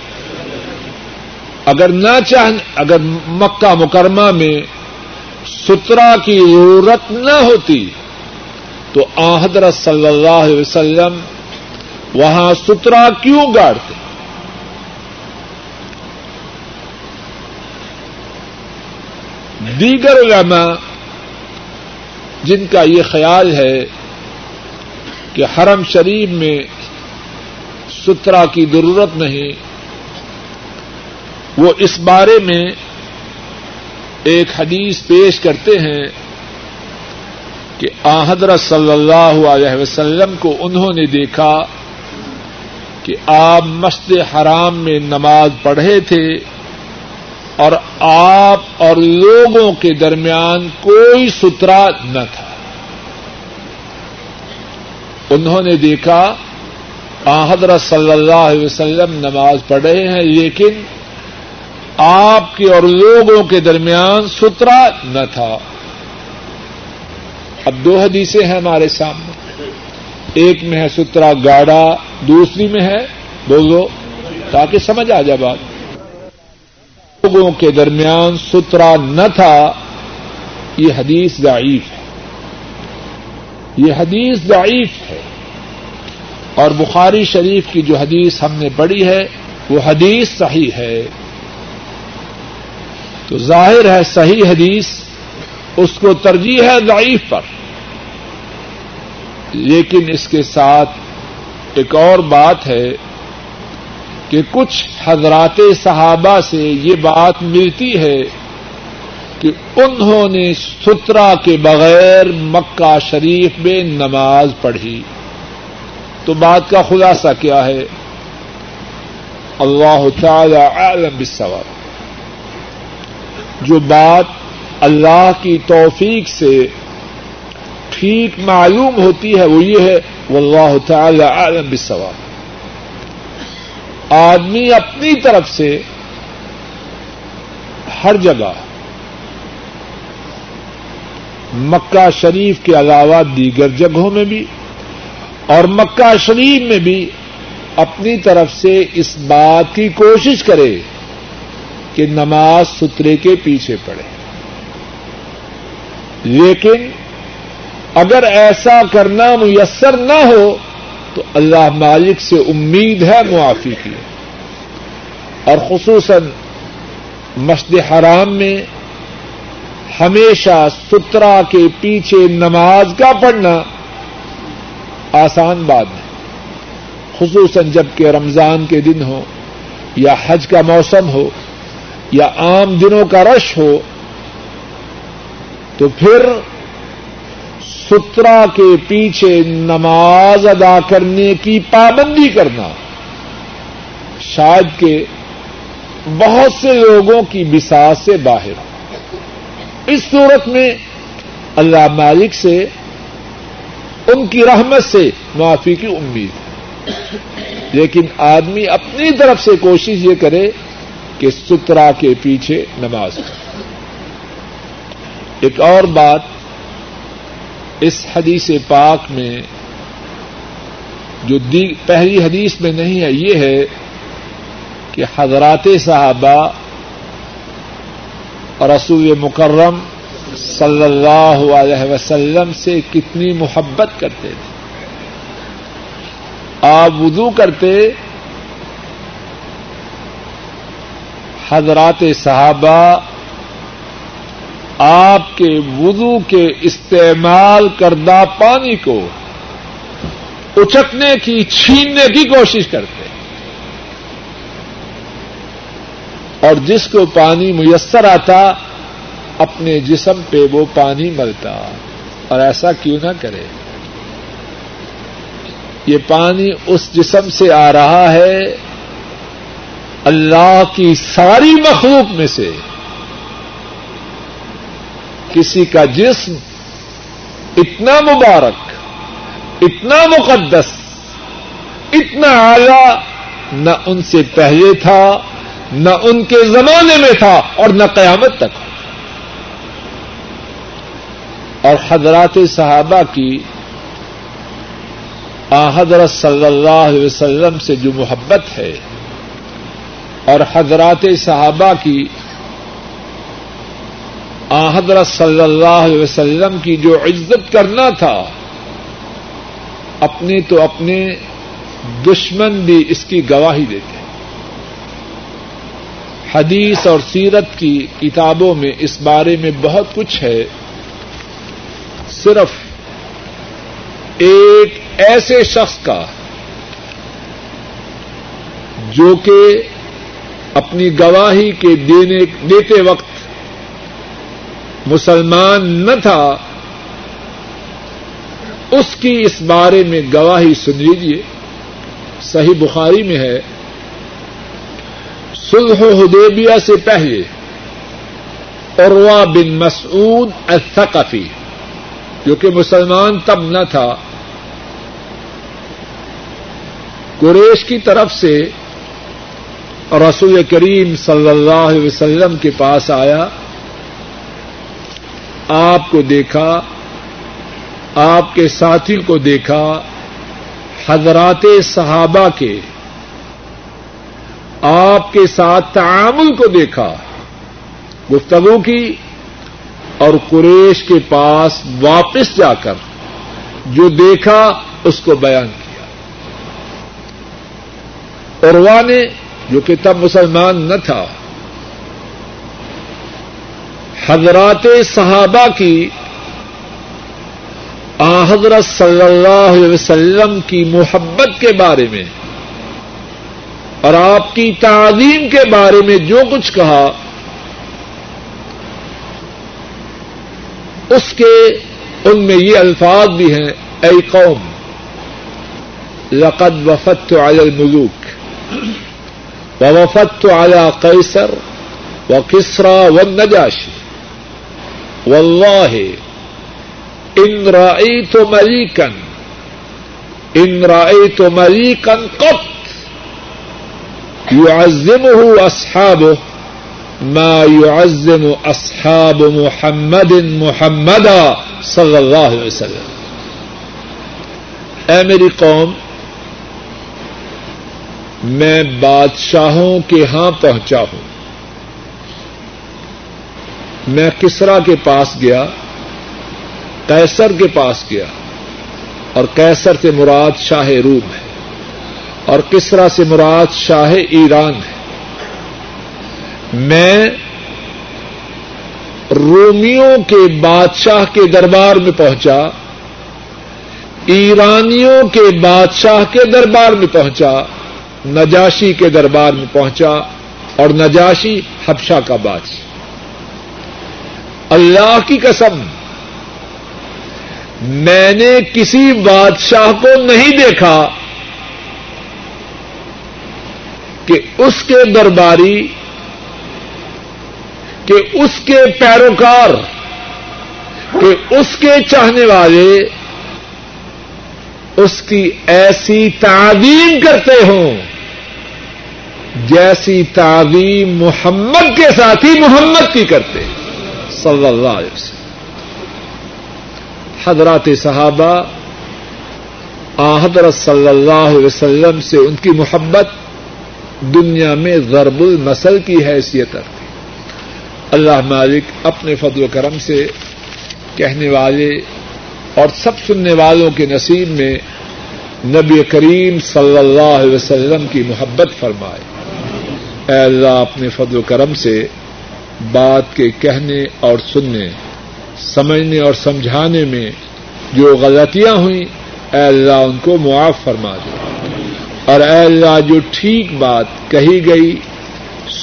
اگر نہ چاہ اگر مکہ مکرمہ میں سترا کی ضرورت نہ ہوتی تو حضرت صلی اللہ علیہ وسلم وہاں سترا کیوں گاڑتے؟ دیگر علماء جن کا یہ خیال ہے کہ حرم شریف میں سترا کی ضرورت نہیں وہ اس بارے میں ایک حدیث پیش کرتے ہیں کہ حضرت صلی اللہ علیہ وسلم کو انہوں نے دیکھا کہ آپ مسجد حرام میں نماز پڑھے تھے اور آپ اور لوگوں کے درمیان کوئی سترا نہ تھا۔ انہوں نے دیکھا حضرت صلی اللہ علیہ وسلم نماز پڑھ رہے ہیں لیکن آپ کے اور لوگوں کے درمیان سترا نہ تھا۔ اب دو حدیثیں ہیں ہمارے سامنے۔ ایک میں ہے سترا گاڑا، دوسری میں ہے، بولو، تاکہ سمجھ آ جائے بات۔ لوگوں کے درمیان سترا نہ تھا، یہ حدیث ضعیف ہے۔ یہ حدیث ضعیف ہے۔ اور بخاری شریف کی جو حدیث ہم نے پڑھی ہے، وہ حدیث صحیح ہے۔ تو ظاہر ہے صحیح حدیث، اس کو ترجیح ہے ضعیف پر۔ لیکن اس کے ساتھ ایک اور بات ہے کہ کچھ حضرات صحابہ سے یہ بات ملتی ہے کہ انہوں نے سترا کے بغیر مکہ شریف میں نماز پڑھی۔ تو بات کا خلاصہ کیا ہے؟ اللہ تعالی عالم بالصواب۔ جو بات اللہ کی توفیق سے ٹھیک معلوم ہوتی ہے وہ یہ ہے وہ تعالی عالم بالصواب۔ آدمی اپنی طرف سے ہر جگہ مکہ شریف کے علاوہ دیگر جگہوں میں بھی اور مکہ شریف میں بھی اپنی طرف سے اس بات کی کوشش کرے۔ کہ نماز سترے کے پیچھے پڑے۔ لیکن اگر ایسا کرنا میسر نہ ہو تو اللہ مالک سے امید ہے معافی کی۔ اور خصوصاً مسجد حرام میں ہمیشہ سترا کے پیچھے نماز کا پڑھنا آسان بات ہے۔ خصوصاً جبکہ رمضان کے دن ہو یا حج کا موسم ہو یا عام دنوں کا رش ہو، تو پھر سترا کے پیچھے نماز ادا کرنے کی پابندی کرنا۔ شاید کہ بہت سے لوگوں کی بساط سے باہر۔ اس صورت میں اللہ مالک سے، ان کی رحمت سے معافی کی امید۔ لیکن آدمی اپنی طرف سے کوشش یہ کرے کہ سترا کے پیچھے نماز ایک اور بات، اس حدیث پاک میں جو پہلی حدیث میں نہیں ہے، یہ ہے کہ حضرات صحابہ رسول مکرم صلی اللہ علیہ وسلم سے کتنی محبت کرتے تھے۔ آپ وضو کرتے حضرات صحابہ، آپ کے وضو کے استعمال کردہ پانی کو اچکنے کی، چھیننے کی کوشش کرتے۔ اور جس کو پانی میسر آتا، اپنے جسم پہ وہ پانی ملتا۔ اور ایسا کیوں نہ کرے۔ یہ پانی اس جسم سے آ رہا ہے اللہ کی ساری مخلوق میں سے کسی کا جسم اتنا مبارک، اتنا مقدس، اتنا اعلی نہ ان سے پہلے تھا، نہ ان کے زمانے میں تھا اور نہ قیامت تک۔ اور حضرات صحابہ کی حضرت صلی اللہ علیہ وسلم سے جو محبت ہے اور حضرات صحابہ کی حضرت صلی اللہ علیہ وسلم کی جو عزت کرنا تھا، اپنے تو اپنے دشمن بھی اس کی گواہی دیتے حدیث اور سیرت کی کتابوں میں اس بارے میں بہت کچھ ہے۔ صرف ایک ایسے شخص کا، جو کہ اپنی گواہی کے دیتے وقت مسلمان نہ تھا، اس کی اس بارے میں گواہی سن لیجیے صحیح بخاری میں ہے سلح حدیبیہ سے پہلے عروا بن مسعود الثقفی، جو کہ مسلمان تب نہ تھا، قریش کی طرف سے رسول کریم صلی اللہ علیہ وسلم کے پاس آیا، آپ کو دیکھا، آپ کے ساتھی کو دیکھا، حضرات صحابہ کے، آپ کے ساتھ تعامل کو دیکھا، گفتگو کی اور قریش کے پاس واپس جا کر جو دیکھا، اس کو بیان کیا۔ عروا نے جو کہ تب مسلمان نہ تھا۔ حضرات صحابہ کی حضرت صلی اللہ علیہ وسلم کی محبت کے بارے میں اور آپ کی تعظیم کے بارے میں جو کچھ کہا، اس کے ان میں یہ الفاظ بھی ہیں، اے قوم، لقد وفت علی الملوک وفت على قیصر و کسرا و نجاشی واللہ ان رأيت مليكا ان رأيت مليكا قط يعزمه أصحابه ما يعزم أصحاب محمد محمدا صلی اللہ علیہ وسلم. اے میری قوم میں بادشاہوں کے ہاں پہنچا ہوں۔ میں کسرا کے پاس گیا کیسر کے پاس گیا، اور کیسر سے مراد شاہ روم ہے، اور کسرا سے مراد شاہ ایران ہے۔ میں رومیوں کے بادشاہ کے دربار میں پہنچا، ایرانیوں کے بادشاہ کے دربار میں پہنچا نجاشی کے دربار میں پہنچا اور نجاشی حبشہ کا بادشاہ اللہ کی قسم، میں نے کسی بادشاہ کو نہیں دیکھا کہ اس کے درباری، کہ اس کے پیروکار، کہ اس کے چاہنے والے اس کی ایسی تعظیم کرتے ہوں۔ جیسی تعظیم محمد کے ساتھی محمد کی کرتے صلی اللہ علیہ وسلم۔ حضرات صحابہ حضرت صلی اللہ علیہ وسلم سے ان کی محبت دنیا میں ضرب المسل کی حیثیت رکھتی۔ اللہ مالک اپنے فضل و کرم سے کہنے والے اور سب سننے والوں کے نصیب میں نبی کریم صلی اللہ علیہ وسلم کی محبت فرمائے۔ اے اللہ، اپنے فضل و کرم سے بات کے کہنے اور سننے، سمجھنے اور سمجھانے میں جو غلطیاں ہوئیں، اے اللہ ان کو معاف فرما دے۔ اور اے اللہ، جو ٹھیک بات کہی گئی،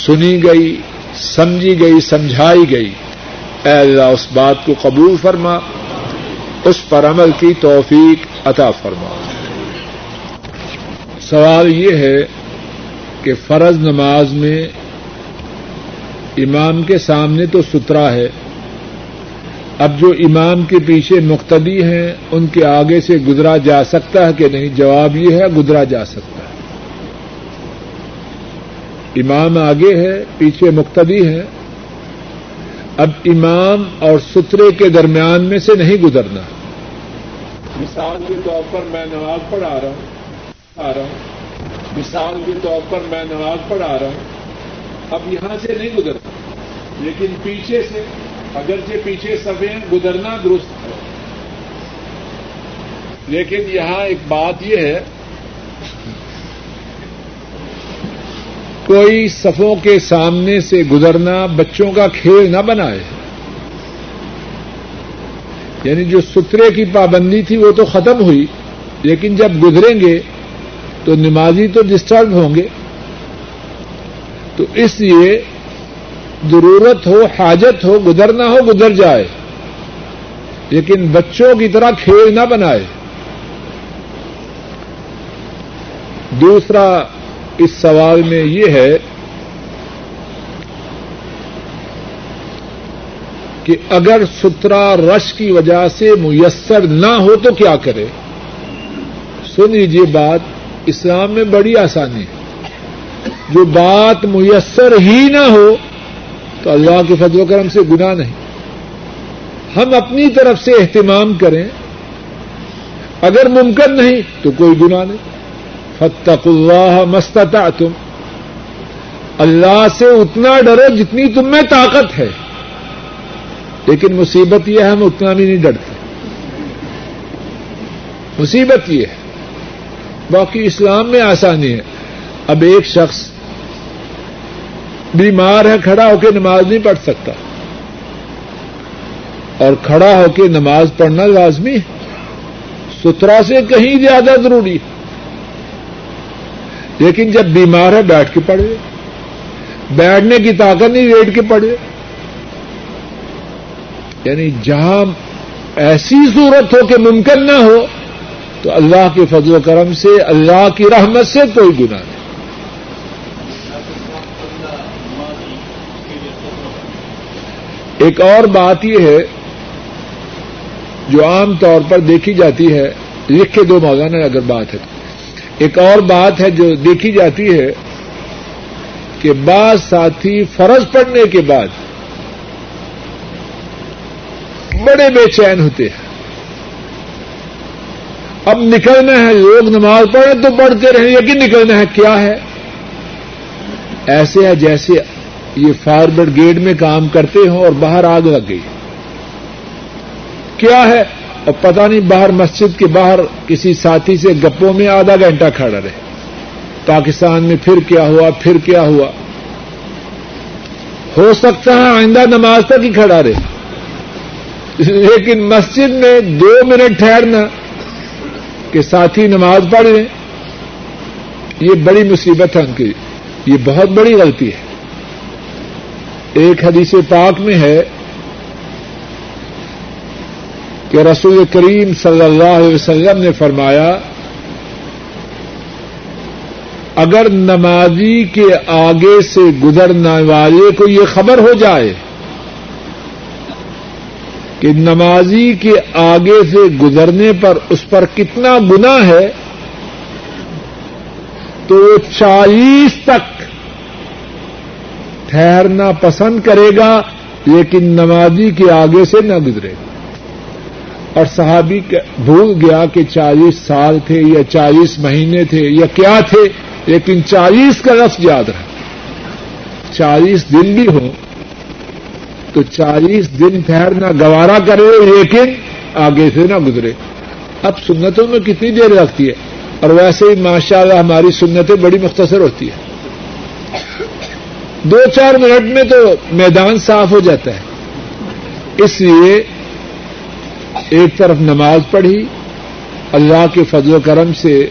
سنی گئی، سمجھی گئی، سمجھائی گئی، اے اللہ اس بات کو قبول فرما، اس پر عمل کی توفیق عطا فرما۔ سوال یہ ہے کہ فرض نماز میں امام کے سامنے تو سترا ہے، اب جو امام کے پیچھے مقتدی ہیں، ان کے آگے سے گزرا جا سکتا ہے کہ نہیں؟ جواب یہ ہے، گزرا جا سکتا ہے۔ امام آگے ہے، پیچھے مقتدی ہے اب امام اور سترے کے درمیان میں سے نہیں گزرنا۔ مثال کے طور پر میں نماز پڑھا رہا ہوں آ رہا ہوں۔ مثال کے طور پر میں نماز پڑھا رہا ہوں، اب یہاں سے نہیں گزرنا لیکن پیچھے سے، اگرچہ پیچھے سفید گزرنا درست ہے۔ لیکن یہاں ایک بات یہ ہے، کوئی صفوں کے سامنے سے گزرنا بچوں کا کھیل نہ بنائے۔ یعنی جو سترے کی پابندی تھی، وہ تو ختم ہوئی، لیکن جب گزریں گے تو نمازی تو ڈسٹرب ہوں گے۔ تو اس لیے ضرورت ہو، حاجت ہو گزرنا ہو، گزر جائے۔ لیکن بچوں کی طرح کھیل نہ بنائے۔ دوسرا اس سوال میں یہ ہے کہ اگر سترا رش کی وجہ سے میسر نہ ہو تو کیا کرے؟ سن لیجیے بات۔ اسلام میں بڑی آسانی ہے۔ جو بات میسر ہی نہ ہو، تو اللہ کے فضل و کرم سے گناہ نہیں۔ ہم اپنی طرف سے اہتمام کریں، اگر ممکن نہیں تو کوئی گناہ نہیں۔ فتق اللہ مستتا تم اللہ سے اتنا ڈرو جتنی تم میں طاقت ہے۔ لیکن مصیبت یہ ہے، ہم اتنا بھی نہیں ڈرتے۔ مصیبت یہ ہے۔ باقی اسلام میں آسانی ہے۔ اب ایک شخص بیمار ہے، کھڑا ہو کے نماز نہیں پڑھ سکتا۔ اور کھڑا ہو کے نماز پڑھنا لازمی ہے۔ سترا سے کہیں زیادہ ضروری ہے۔ لیکن جب بیمار ہے، بیٹھ کے پڑھے بیٹھنے کی طاقت نہیں، لیٹ کے پڑھے یعنی جہاں ایسی صورت ہو کہ ممکن نہ ہو تو اللہ کے فضل و کرم سے، اللہ کی رحمت سے کوئی گنا نہیں۔ ایک اور بات یہ ہے، جو عام طور پر دیکھی جاتی ہے، لکھ کے دو مولانا اگر بات ہے۔ ایک اور بات ہے جو دیکھی جاتی ہے کہ بعض ساتھی فرض پڑنے کے بعد بڑے بے چین ہوتے ہیں۔ اب نکلنا ہے، لوگ نماز پڑھیں تو پڑھتے رہیں، لیکن نکلنا ہے، کیا ہے؟ ایسے ہے جیسے یہ فائر گیٹ میں کام کرتے ہوں اور باہر آگ لگ گئی۔ کیا ہے؟ اور پتہ نہیں باہر مسجد کے باہر کسی ساتھی سے گپوں میں آدھا گھنٹہ کھڑا رہے۔ پاکستان میں پھر کیا ہوا، پھر کیا ہوا؟ ہو سکتا ہے آئندہ نماز تک ہی کھڑا رہے۔ لیکن مسجد میں دو منٹ ٹھہرنا کہ ساتھی نماز پڑھ لیں، یہ بڑی مصیبت ہے ان کی۔ یہ بہت بڑی غلطی ہے۔ ایک حدیث پاک میں ہے کہ رسول کریم صلی اللہ علیہ وسلم نے فرمایا، اگر نمازی کے آگے سے گزرنے والے کو یہ خبر ہو جائے کہ نمازی کے آگے سے گزرنے پر اس پر کتنا گنا ہے، تو وہ چالیس تک ٹھہرنا پسند کرے گا، لیکن نمازی کے آگے سے نہ گزرے گا۔ اور صحابی بھول گیا کہ چالیس سال تھے یا چالیس مہینے تھے یا کیا تھے، لیکن چالیس کا لفظ یاد رہا چالیس دن بھی ہوں تو چالیس دن ٹھہرنا گوارا کرے لیکن آگے سے نہ گزرے۔ اب سنتوں میں کتنی دیر لگتی ہے؟ اور ویسے ہی ماشاء اللہ ہماری سنتیں بڑی مختصر ہوتی ہے دو چار منٹ میں تو میدان صاف ہو جاتا ہے۔ اس لیے ایک طرف نماز پڑھی، اللہ کے فضل و کرم سے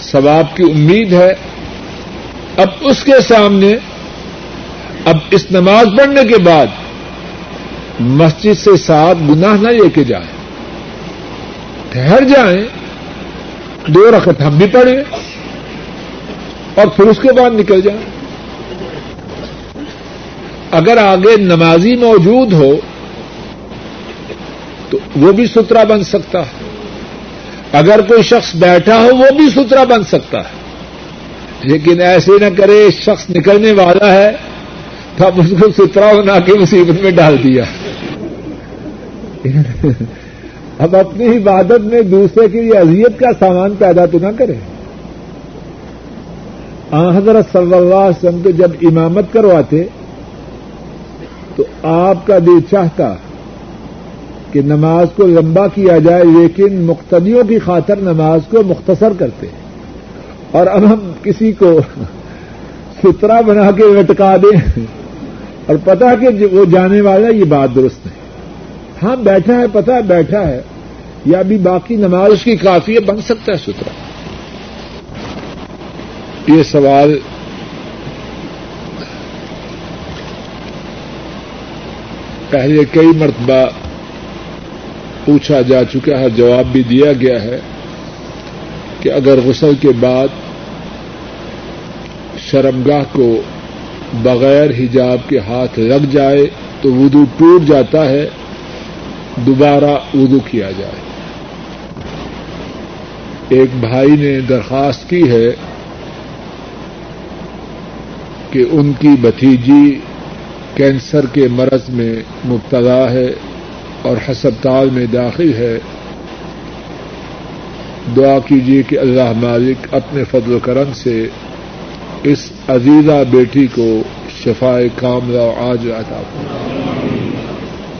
ثواب کی امید ہے۔ اب اس کے سامنے، اب اس نماز پڑھنے کے بعد مسجد سے ساتھ گناہ نہ لے کے جائیں۔ ٹھہر جائیں۔ دو رقط ہم بھی پڑھیں اور پھر اس کے بعد نکل جائیں۔ اگر آگے نمازی موجود ہو تو وہ بھی سترا بن سکتا ہے۔ اگر کوئی شخص بیٹھا ہو وہ بھی سترا بن سکتا ہے۔ لیکن ایسے نہ کرے، شخص نکلنے والا ہے، تو اس کو سترا بنا کے مصیبت میں ڈال دیا۔ اب اپنی عبادت میں دوسرے کے لیے اذیت کا سامان پیدا تو نہ کرے حضرت صلی اللہ علیہ وسلم کو جب امامت کرواتے، تو آپ کا دل چاہتا کہ نماز کو لمبا کیا جائے، لیکن مقتدیوں کی خاطر نماز کو مختصر کرتے۔ اور اب ہم کسی کو سترا بنا کے لٹکا دیں۔ اور پتا کہ وہ جانے والا یہ بات درست نہیں۔ ہاں بیٹھا ہے، پتا ہے، بیٹھا ہے۔ یا ابھی باقی نماز اس کی کافی ہے بن سکتا ہے سترا یہ سوال پہلے کئی مرتبہ پوچھا جا چکا ہے، جواب بھی دیا گیا ہے کہ اگر غسل کے بعد شرمگاہ کو بغیر حجاب کے ہاتھ لگ جائے تو وضو ٹوٹ جاتا ہے دوبارہ وضو کیا جائے۔ ایک بھائی نے درخواست کی ہے کہ ان کی بھتیجی کینسر کے مرض میں مبتلا ہے اور ہسپتال میں داخل ہے۔ دعا کیجیے کہ اللہ مالک اپنے فضل و کرم سے اس عزیزہ بیٹی کو شفا کاملہ آج عطا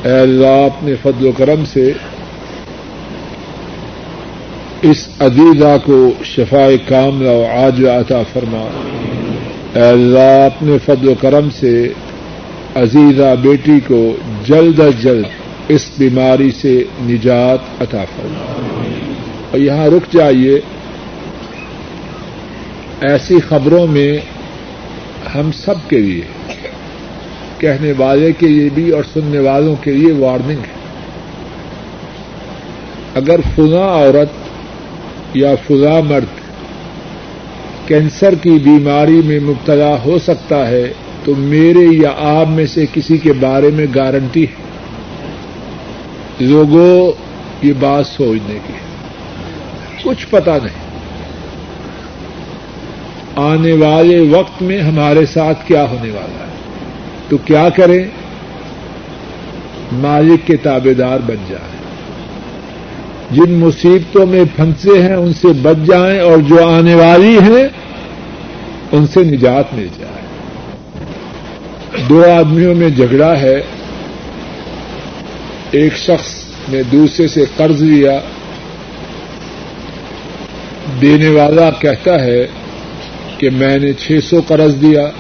اے اللہ، اپنے فضل و کرم سے اس عزیزہ کو شفا کاملہ آج عطا فرما۔ اے اللہ، اپنے فضل و کرم سے عزیزہ بیٹی کو جلد از جلد اس بیماری سے نجات عطا فرما۔ اور یہاں رک جائیے۔ ایسی خبروں میں ہم سب کے لیے کہنے والے کے لیے بھی اور سننے والوں کے لیے وارننگ ہے۔ اگر فلاں عورت یا فلاں مرد کینسر کی بیماری میں مبتلا ہو سکتا ہے، تو میرے یا آپ میں سے کسی کے بارے میں گارنٹی ہے۔ لوگوں، یہ بات سوچنے کی کچھ پتا نہیں۔ آنے والے وقت میں ہمارے ساتھ کیا ہونے والا ہے؟ تو کیا کریں مالک کے تابے دار بن جائیں جن مصیبتوں میں پھنسے ہیں، ان سے بچ جائیں اور جو آنے والی ہیں، ان سے نجات مل جائے۔ دو آدمیوں میں جھگڑا ہے۔ ایک شخص نے دوسرے سے قرض لیا۔ دینے والا کہتا ہے کہ میں نے چھ سو قرض دیا۔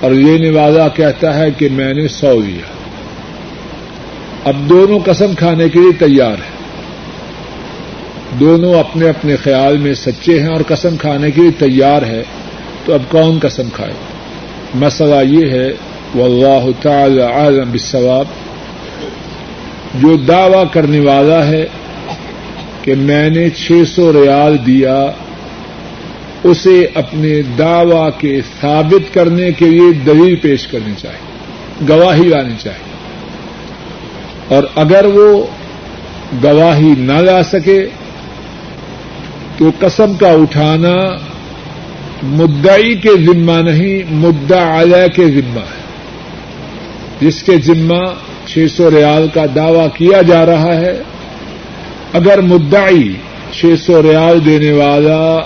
اور لینے والا کہتا ہے کہ میں نے سو لیا۔ اب دونوں قسم کھانے کے لیے تیار ہیں۔ دونوں اپنے اپنے خیال میں سچے ہیں اور قسم کھانے کے لیے تیار ہے۔ تو اب کون قسم کھائے؟ مسئلہ یہ ہے وہ اللہ تعالی عالم بالثواب جو دعوی کرنے والا ہے کہ میں نے چھ سو ریال دیا اسے اپنے دعوی کے ثابت کرنے کے لیے دلیل پیش کرنی چاہیے، گواہی لانی چاہیے۔ اور اگر وہ گواہی نہ لا سکے تو قسم کا اٹھانا مدعی کے ذمہ نہیں، مدعا علیہ کے ذمہ ہے۔ جس کے ذمہ چھ سو ریال کا دعوی کیا جا رہا ہے، اگر مدعی چھ سو ریال دینے والا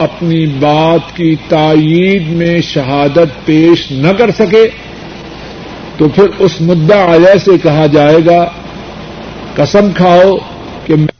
اپنی بات کی تائید میں شہادت پیش نہ کر سکے تو پھر اس مدعا علیہ سے کہا جائے گا، قسم کھاؤ کہ میں